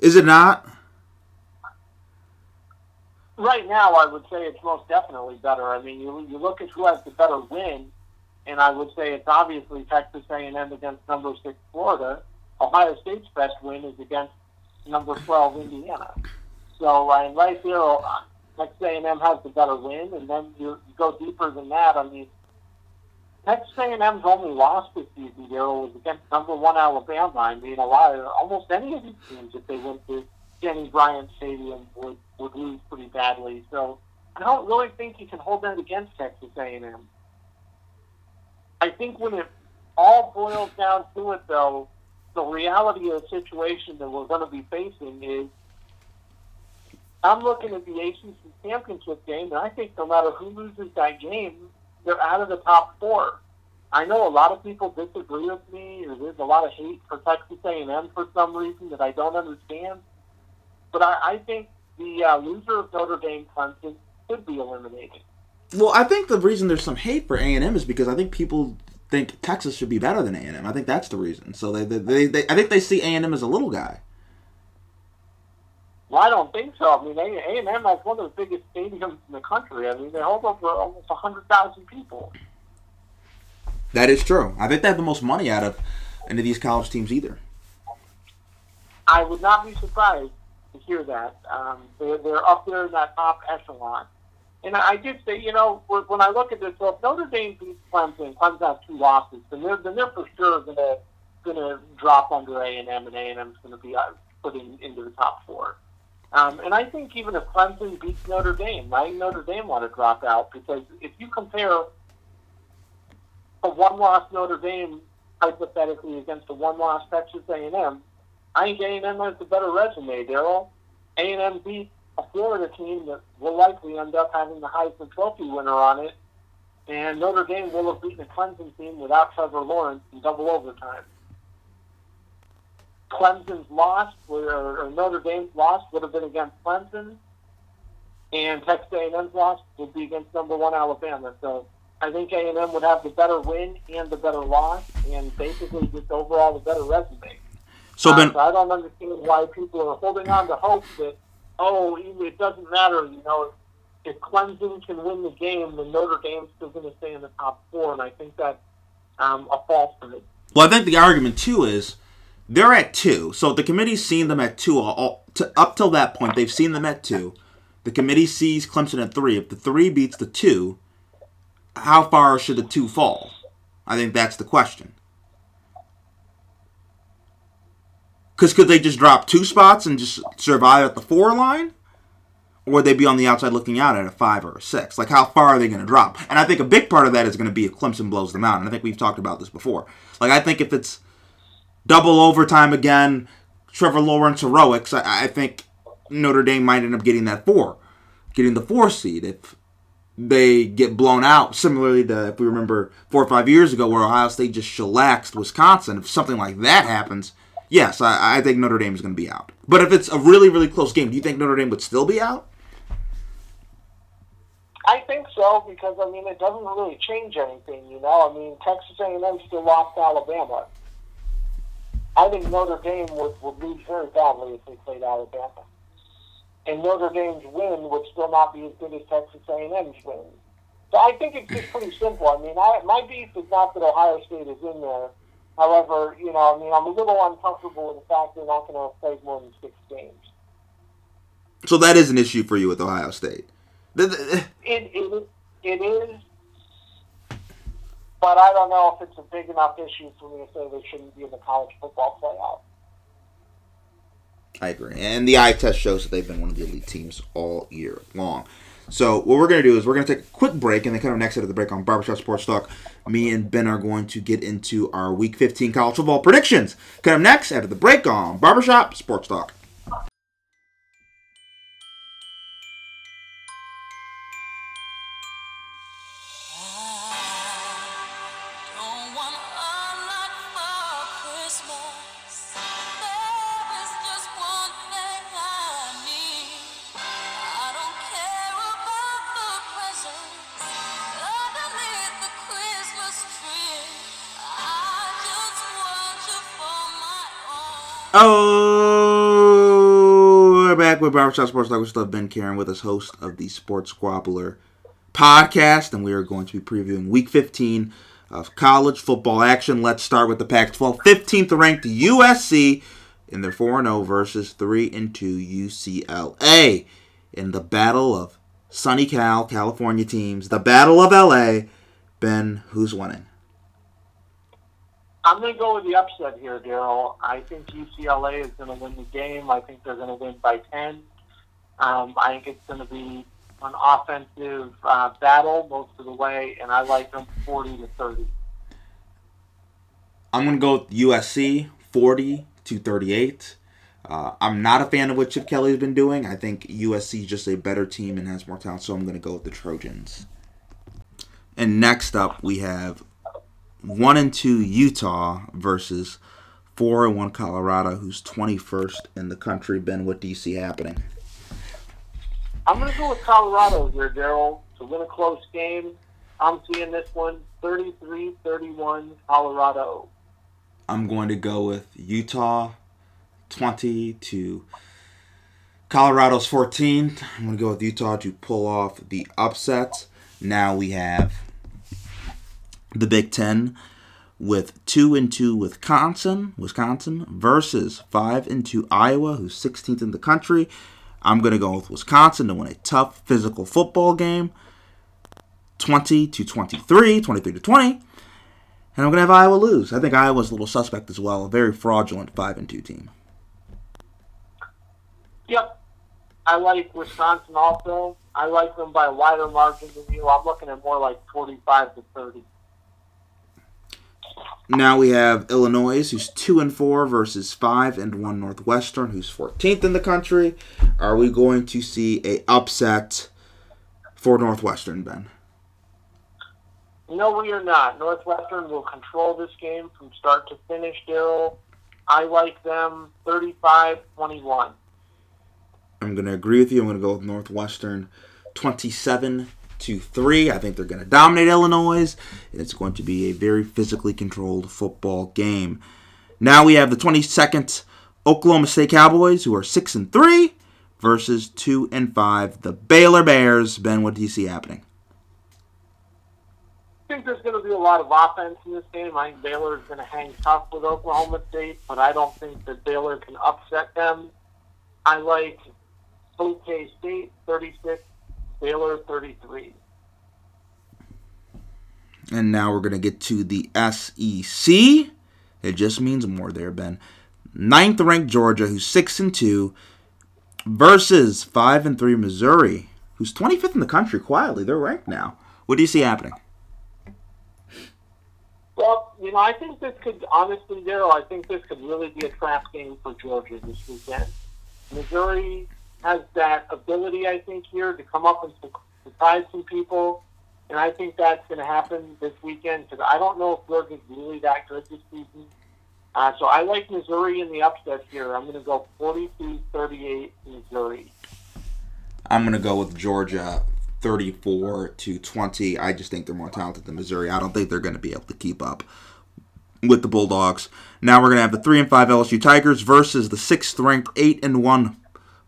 Is it not? Right now, I would say it's most definitely better. I mean, you you look at who has the better win, and I would say it's obviously Texas A&M against number six Florida. Ohio State's best win is against number twelve Indiana. So, and right uh, Texas A&M has the better win, and then you, you go deeper than that. I mean, Texas A&M's only loss this season, Daryl, was against number one Alabama. I mean, a lot of almost any of these teams, if they went to Jenny Bryant Stadium, would would lose pretty badly. So, I don't really think you can hold that against Texas A&M. I think when it all boils down to it, though, the reality of the situation that we're going to be facing is I'm looking at the ACC championship game, and I think no matter who loses that game, they're out of the top four. I know a lot of people disagree with me, or there's a lot of hate for Texas A&M for some reason that I don't understand. But I, I think the uh, loser of Notre Dame Clemson should be eliminated. Well, I think the reason there's some hate for A and M is because I think people think Texas should be better than A and M. I think that's the reason. So they, they, they, they I think they see A and M as a little guy. Well, I don't think so. I mean, A and M has one of the biggest stadiums in the country. I mean, they hold over almost hundred thousand people. That is true. I think they have the most money out of any of these college teams either. I would not be surprised to hear that. Um, they're, they're up there in that top echelon. And I did say, you know, when I look at this, so if Notre Dame beats Clemson, Clemson has two losses, then they're, then they're for sure going to going to drop under A and M, and A and M is going to be uh, put in, into the top four. Um, and I think even if Clemson beats Notre Dame, I think Notre Dame want to drop out because if you compare a one-loss Notre Dame hypothetically against a one-loss Texas A&M, I think A&M has the better resume, Daryl. A&M beat a Florida team that will likely end up having the Heisman Trophy winner on it, and Notre Dame will have beaten a Clemson team without Trevor Lawrence in double overtime. Clemson's loss, or, or Notre Dame's loss, would have been against Clemson, and Texas A&M's loss would be against number one Alabama. So I think A&M would have the better win and the better loss, and basically just overall the better resume. So Uh, Ben, so I don't understand why people are holding on to hope that oh, it doesn't matter. You know, if Clemson can win the game, then Notre Dame's still going to stay in the top four, and I think that's um, a falsehood. Well, I think the argument too is they're at two. So the committee's seen them at two. All, to, up till that point, they've seen them at two. The committee sees Clemson at three. If the three beats the two, how far should the two fall? I think that's the question. Because could they just drop two spots and just survive at the four line? Or would they be on the outside looking out at a five or a six? Like, how far are they going to drop? And I think a big part of that is going to be if Clemson blows them out. And I think we've talked about this before. Like, I think if it's double overtime again, Trevor Lawrence heroics, I, I think Notre Dame might end up getting that four, getting the four seed if they get blown out. Similarly to if we remember four or five years ago where Ohio State just shellaxed Wisconsin. If something like that happens, yes, I, I think Notre Dame is going to be out. But if it's a really really close game, do you think Notre Dame would still be out? I think so because I mean it doesn't really change anything, you know. I mean Texas A&M still lost Alabama. I think Notre Dame would, would lose very badly if they played Alabama, and Notre Dame's win would still not be as good as Texas A&M's win. So I think it's just pretty simple. I mean, I, my beef is not that Ohio State is in there. However, you know, I mean, I'm a little uncomfortable with the fact they're not going to play more than six games. So that is an issue for you with Ohio State. The- the- It, it, it is, but I don't know if it's a big enough issue for me to say they shouldn't be in the college football playoff. I agree. And the eye test shows that they've been one of the elite teams all year long. So what we're going to do is we're going to take a quick break, and then kind of next out of the break on Barbershop Sports Talk, me and Ben are going to get into our Week 15 college football predictions. Kind of next out of the break on Barbershop Sports Talk. With Barbershop Sports Talk. We still have Ben Karen with us, host of the Sports Squabbler podcast, and we are going to be previewing Week 15 of college football action. Let's start with the Pac-12. 15th ranked USC in their 4-0 versus 3-2 UCLA in the battle of Sunny Cal, California teams. The battle of LA. Ben, who's winning? I'm going to go with the upset here, Daryl. I think UCLA is going to win the game. I think they're going to win by 10. Um, I think it's going to be an offensive uh, battle most of the way, and I like them 40 to 30. I'm going to go with USC 40 to 38. Uh, I'm not a fan of what Chip Kelly's been doing. I think USC is just a better team and has more talent, so I'm going to go with the Trojans. And next up, we have 1 and 2 Utah versus 4 and 1 Colorado, who's 21st in the country. Ben, what do you see happening? I'm going to go with Colorado here, Daryl, to win a close game. I'm seeing this one 33 31 Colorado. I'm going to go with Utah 20 to Colorado's 14. I'm going to go with Utah to pull off the upset. Now we have the Big Ten with 2 and 2 Wisconsin, Wisconsin versus 5 and 2 Iowa, who's 16th in the country. I'm going to go with Wisconsin to win a tough physical football game 20 to 23, 23 to 20. And I'm going to have Iowa lose. I think Iowa's a little suspect as well. A very fraudulent 5 and 2 team. Yep. I like Wisconsin also. I like them by wider margin than you. I'm looking at more like 45 to 30. Now we have Illinois, who's 2 and 4 versus 5 and 1 Northwestern, who's 14th in the country. Are we going to see a upset for Northwestern, Ben? No, we are not. Northwestern will control this game from start to finish, Daryl. I like them 35 21. I'm going to agree with you. I'm going to go with Northwestern 27 to 3. I think they're going to dominate Illinois, and it's going to be a very physically controlled football game. Now we have the 22nd Oklahoma State Cowboys, who are 6 and 3 versus two and five, the Baylor Bears. Ben, what do you see happening? I think there's going to be a lot of offense in this game. I think Baylor is going to hang tough with Oklahoma State, but I don't think that Baylor can upset them. I like OK State 36, Baylor 33. And now we're going to get to the SEC. It just means more there, Ben. Ninth ranked Georgia, who's six and two, versus five and three Missouri, who's 25th in the country. Quietly, they're ranked now. What do you see happening? Well, you know, I think this could, honestly, Daryl, I think this could really be a trap game for Georgia this weekend. Missouri has that ability, I think, here to come up and surprise some people. And I think that's going to happen this weekend because I don't know if Georgia's really that good this season. Uh, so I like Missouri in the upset here. I'm going to go 42-38 Missouri. I'm going to go with Georgia 34 to 20. I just think they're more talented than Missouri. I don't think they're going to be able to keep up with the Bulldogs. Now we're going to have the 3 and 5 LSU Tigers versus the 6th ranked 8 and 1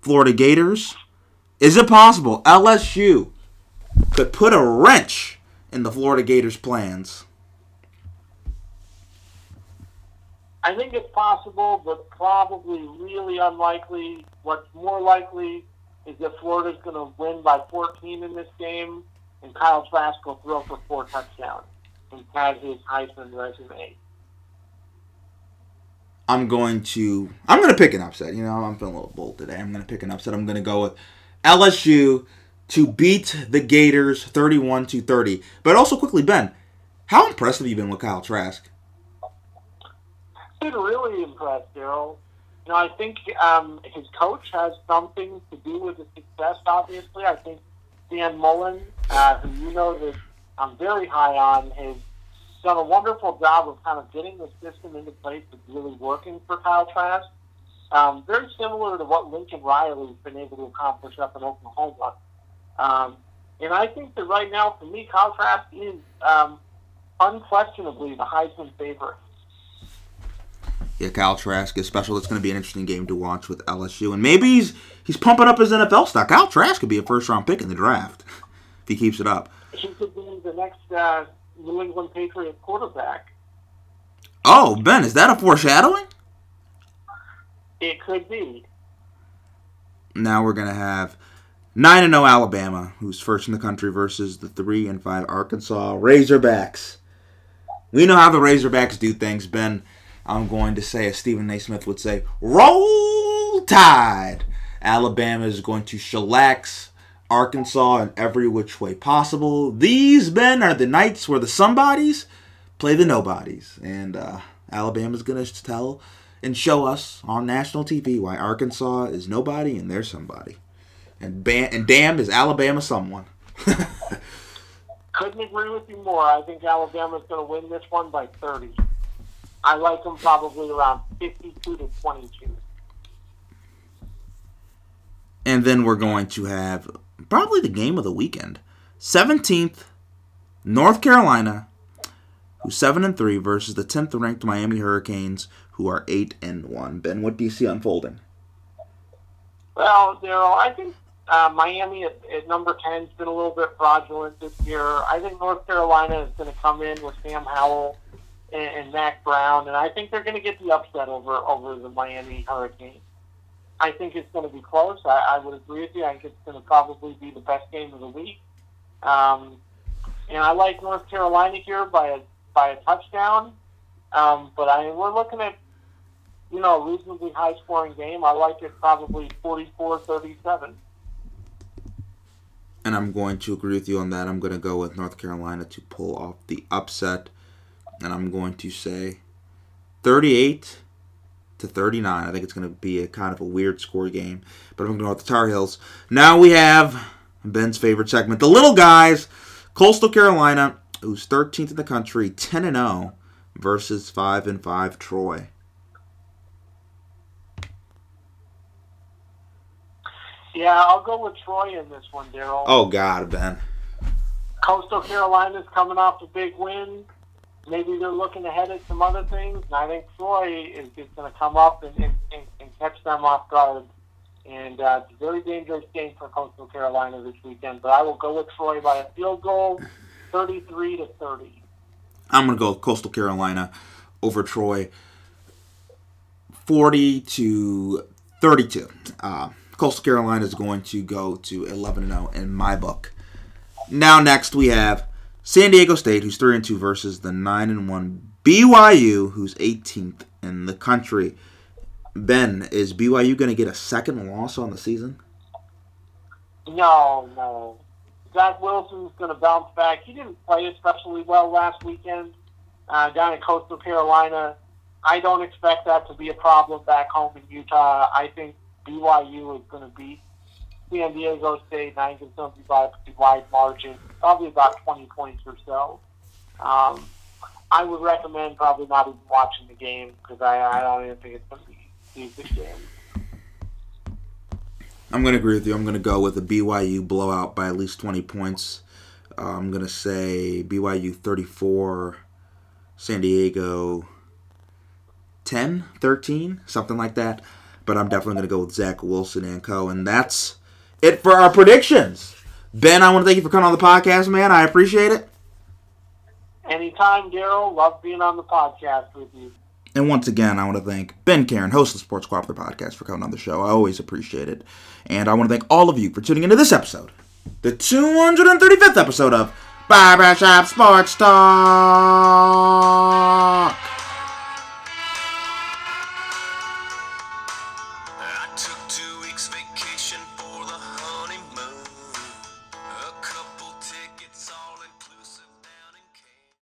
Florida Gators. Is it possible LSU could put a wrench in the Florida Gators' plans? I think it's possible, but probably really unlikely. What's more likely is that Florida's going to win by 14 in this game, and Kyle Trask will throw for four touchdowns and has his Heisman resume. I'm going to I'm going to pick an upset. You know, I'm feeling a little bold today. I'm going to pick an upset. I'm going to go with LSU to beat the Gators 31 to 30. But also quickly, Ben, how impressed have you been with Kyle Trask? been really impressed, Daryl. You know, I think um, his coach has something to do with the success. Obviously, I think Dan Mullen, uh, who you know that I'm very high on, has done a wonderful job of kind of getting the system into place that's really working for Kyle Trask. Um, very similar to what Lincoln Riley's been able to accomplish up in Oklahoma. Um, and I think that right now, for me, Kyle Trask is um, unquestionably the Heisman favorite. Yeah, Kyle Trask is special. It's going to be an interesting game to watch with LSU, and maybe he's he's pumping up his NFL stock. Kyle Trask could be a first round pick in the draft if he keeps it up. He could be the next uh, New England Patriot quarterback. Oh, Ben, is that a foreshadowing? It could be. Now we're gonna have nine and zero Alabama, who's first in the country, versus the three and five Arkansas Razorbacks. We know how the Razorbacks do things, Ben. I'm going to say, as Stephen A. Smith would say, "Roll Tide." Alabama is going to shellax Arkansas in every which way possible. These men are the nights where the somebodies play the nobodies, and uh, Alabama's going to tell and show us on national TV why Arkansas is nobody and they're somebody. And ban- and damn is Alabama someone. Couldn't agree with you more. I think Alabama's going to win this one by 30. I like them probably around 52 to 22. and then we're going to have probably the game of the weekend. 17th, North Carolina, who's 7 and 3 versus the 10th ranked Miami Hurricanes, who are 8 and 1. Ben, what do you see unfolding? Well, Daryl, I think uh, Miami at, at number 10 has been a little bit fraudulent this year. I think North Carolina is going to come in with Sam Howell and, and Mack Brown, and I think they're going to get the upset over, over the Miami Hurricanes. I think it's going to be close. I, I would agree with you. I think it's going to probably be the best game of the week. Um, and I like North Carolina here by a by a touchdown. Um, but I mean, we're looking at you know a reasonably high scoring game. I like it probably 44-37. And I'm going to agree with you on that. I'm going to go with North Carolina to pull off the upset. And I'm going to say 38 to 39. I think it's going to be a kind of a weird score game. But I'm going to go with the Tar Heels. Now we have Ben's favorite segment, the little guys. Coastal Carolina, who's 13th in the country, 10 and 0 versus 5 and 5 Troy. Yeah, I'll go with Troy in this one, Daryl. Oh God, Ben. Coastal Carolina's coming off a big win. Maybe they're looking ahead at some other things, and I think Troy is, just going to come up and, and, and, catch them off guard. And uh, it's a very dangerous game for Coastal Carolina this weekend. But I will go with Troy by a field goal, 33 to 30. I'm going to go with Coastal Carolina over Troy, 40 to 32. Uh, Coastal Carolina is going to go to 11 0 in my book. Now, next we have San Diego State, who's 3 and 2, versus the 9 and 1 BYU, who's 18th in the country. Ben, is BYU going to get a second loss on the season? No, no. Zach Wilson's going to bounce back. He didn't play especially well last weekend uh, down in Coastal Carolina. I don't expect that to be a problem back home in Utah. I think BYU is going to beat San Diego State, and I think it's going to be by a wide margin, probably about 20 points or so. Um, I would recommend probably not even watching the game because I, I don't even think it's going to be a decent game. I'm going to agree with you. I'm going to go with a BYU blowout by at least 20 points. Uh, I'm going to say BYU 34, San Diego 10, 13, something like that. But I'm definitely going to go with Zach Wilson and co. And that's it for our predictions. Ben, I want to thank you for coming on the podcast, man. I appreciate it. Anytime, Daryl. Love being on the podcast with you. And once again, I want to thank Ben Karen, host of the Sports Cooperative Podcast, for coming on the show. I always appreciate it. And I want to thank all of you for tuning into this episode, the 235th episode of Barbershop Sports Talk.